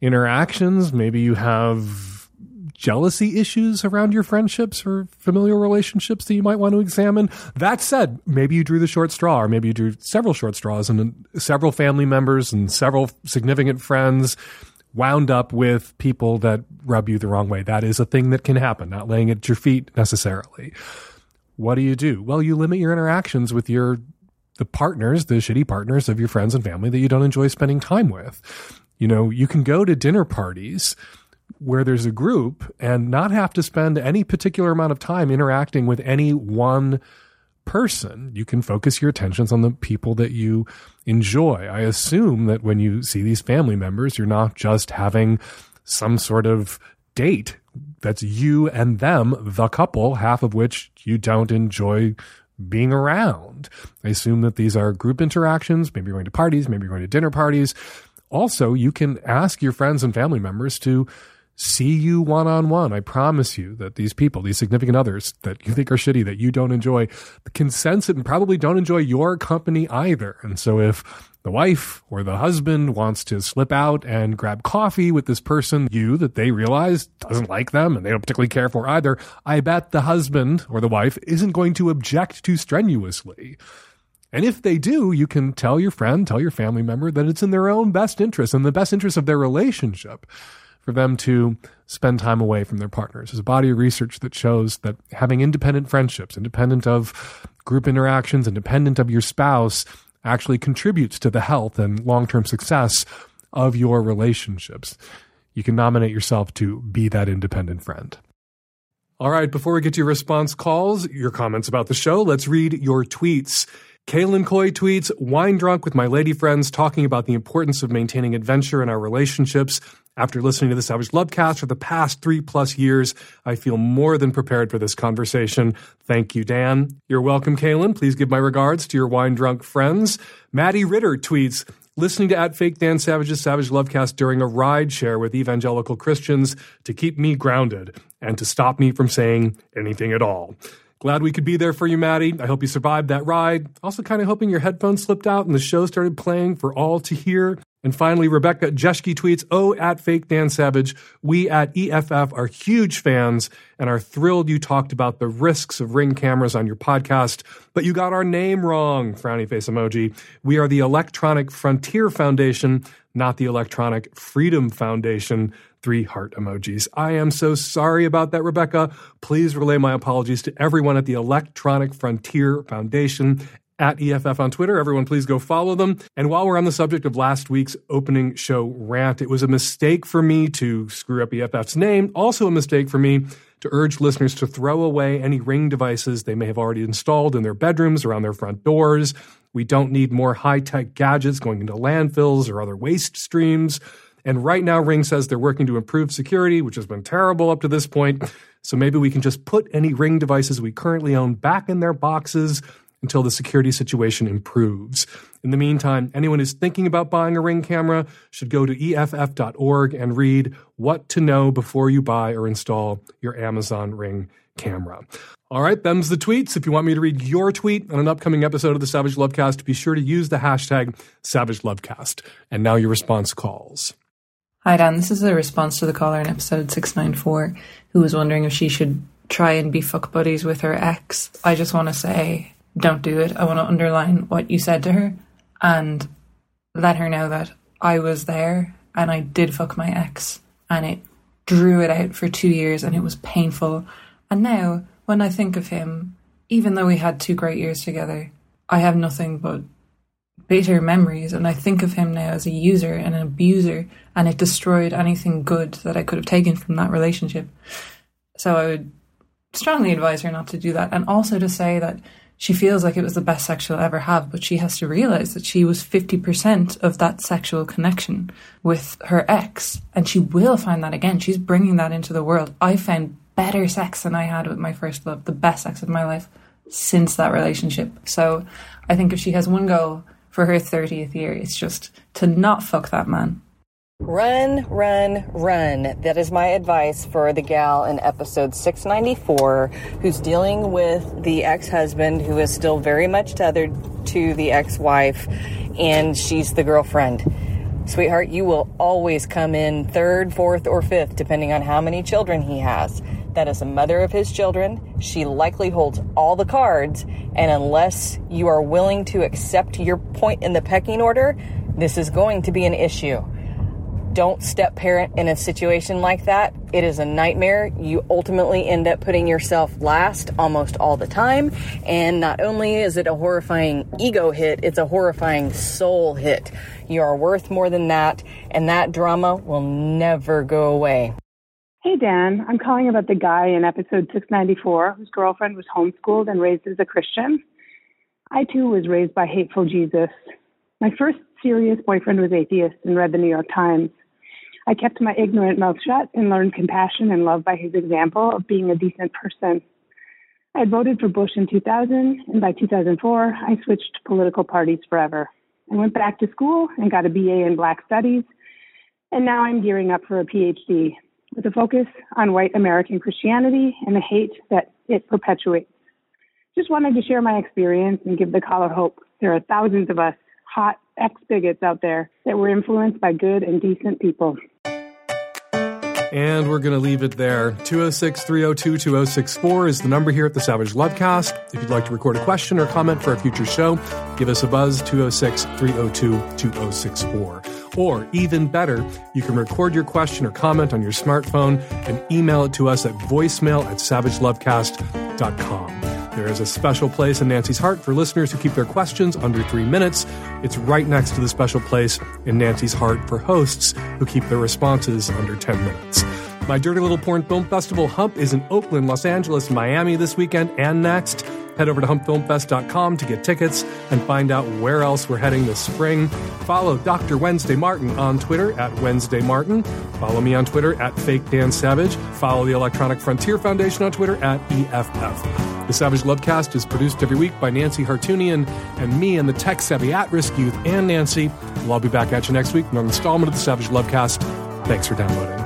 [SPEAKER 1] interactions, maybe you have jealousy issues around your friendships or familial relationships that you might want to examine. That said, maybe you drew the short straw, or maybe you drew several short straws, and several family members and several significant friends wound up with people that rub you the wrong way. That is a thing that can happen, not laying at your feet necessarily. What do you do? Well, you limit your interactions with your the partners, the shitty partners of your friends and family that you don't enjoy spending time with. You know, you can go to dinner parties where there's a group and not have to spend any particular amount of time interacting with any one person. You can focus your attentions on the people that you enjoy. I assume that when you see these family members, you're not just having some sort of date that's you and them, the couple, half of which you don't enjoy being around. I assume that these are group interactions. Maybe you're going to parties, maybe you're going to dinner parties. Also, you can ask your friends and family members to see you one on one. I promise you that these people, these significant others that you think are shitty, that you don't enjoy, can sense it and probably don't enjoy your company either. And so if the wife or the husband wants to slip out and grab coffee with this person, you that they realize doesn't like them and they don't particularly care for either, I bet the husband or the wife isn't going to object too strenuously. And if they do, you can tell your friend, tell your family member that it's in their own best interest and the best interest of their relationship for them to spend time away from their partners. There's a body of research that shows that having independent friendships, independent of group interactions, independent of your spouse, actually contributes to the health and long term success of your relationships. You can nominate yourself to be that independent friend. All right, before we get to your response calls, your comments about the show, let's read your tweets. Kaylin Coy tweets, wine drunk with my lady friends talking about the importance of maintaining adventure in our relationships. After listening to the Savage Lovecast for the past three plus years, I feel more than prepared for this conversation. Thank you, Dan. You're welcome, Kaylin. Please give my regards to your wine drunk friends. Maddie Ritter tweets, listening to at fake Dan Savage's Savage Lovecast during a ride share with evangelical Christians to keep me grounded and to stop me from saying anything at all. Glad we could be there for you, Maddie. I hope you survived that ride. Also, kind of hoping your headphones slipped out and the show started playing for all to hear. And finally, Rebecca Jeschke tweets, Oh, at Fake Dan Savage, we at EFF are huge fans and are thrilled you talked about the risks of ring cameras on your podcast, but you got our name wrong. Frowny face emoji. We are the Electronic Frontier Foundation, not the Electronic Freedom Foundation three heart emojis. I am so sorry about that, Rebecca. Please relay my apologies to everyone at the Electronic Frontier Foundation at EFF on Twitter. Everyone, please go follow them. And while we're on the subject of last week's opening show rant, it was a mistake for me to screw up EFF's name. Also, a mistake for me to urge listeners to throw away any ring devices they may have already installed in their bedrooms or on their front doors. We don't need more high tech gadgets going into landfills or other waste streams. And right now, Ring says they're working to improve security, which has been terrible up to this point. So maybe we can just put any Ring devices we currently own back in their boxes until the security situation improves. In the meantime, anyone who's thinking about buying a Ring camera should go to EFF.org and read what to know before you buy or install your Amazon Ring camera. All right, them's the tweets. If you want me to read your tweet on an upcoming episode of the Savage Lovecast, be sure to use the hashtag Savage Lovecast. And now your response calls.
[SPEAKER 15] Hi, Dan. This is a response to the caller in episode 694 who was wondering if she should try and be fuck buddies with her ex. I just want to say, don't do it. I want to underline what you said to her and let her know that I was there and I did fuck my ex and it drew it out for two years and it was painful. And now, when I think of him, even though we had two great years together, I have nothing but bitter memories and I think of him now as a user and an abuser and it destroyed anything good that I could have taken from that relationship. So I would strongly advise her not to do that and also to say that she feels like it was the best sex she'll ever have, but she has to realize that she was 50% of that sexual connection with her ex and she will find that again. She's bringing that into the world. I found better sex than I had with my first love, the best sex of my life since that relationship. So I think if she has one goal for her 30th year. It's just to not fuck that man.
[SPEAKER 16] Run, run, run. That is my advice for the gal in episode 694 who's dealing with the ex husband who is still very much tethered to the ex wife, and she's the girlfriend. Sweetheart, you will always come in third, fourth, or fifth, depending on how many children he has. That is a mother of his children. She likely holds all the cards, and unless you are willing to accept your point in the pecking order, this is going to be an issue. Don't step parent in a situation like that. It is a nightmare. You ultimately end up putting yourself last almost all the time. And not only is it a horrifying ego hit, it's a horrifying soul hit. You are worth more than that, and that drama will never go away.
[SPEAKER 17] Hey, Dan. I'm calling about the guy in episode 694 whose girlfriend was homeschooled and raised as a Christian. I too was raised by hateful Jesus. My first serious boyfriend was atheist and read the New York Times. I kept my ignorant mouth shut and learned compassion and love by his example of being a decent person. I had voted for Bush in 2000, and by 2004, I switched political parties forever. I went back to school and got a BA in Black Studies, and now I'm gearing up for a PhD with a focus on white American Christianity and the hate that it perpetuates. Just wanted to share my experience and give the caller hope. There are thousands of us, hot ex bigots out there, that were influenced by good and decent people.
[SPEAKER 1] And we're going to leave it there. 206 302 2064 is the number here at the Savage Lovecast. If you'd like to record a question or comment for a future show, give us a buzz 206 302 2064. Or even better, you can record your question or comment on your smartphone and email it to us at voicemail at savagelovecast.com. There is a special place in Nancy's heart for listeners who keep their questions under three minutes. It's right next to the special place in Nancy's heart for hosts who keep their responses under 10 minutes. My Dirty Little Porn Film Festival Hump is in Oakland, Los Angeles, Miami this weekend and next. Head over to humpfilmfest.com to get tickets and find out where else we're heading this spring. Follow Dr. Wednesday Martin on Twitter at Wednesday Martin. Follow me on Twitter at Fake Dan Savage. Follow the Electronic Frontier Foundation on Twitter at EFF. The Savage Lovecast is produced every week by Nancy Hartunian and me and the tech savvy at risk youth and Nancy. We'll all be back at you next week with an installment of the Savage Lovecast. Thanks for downloading.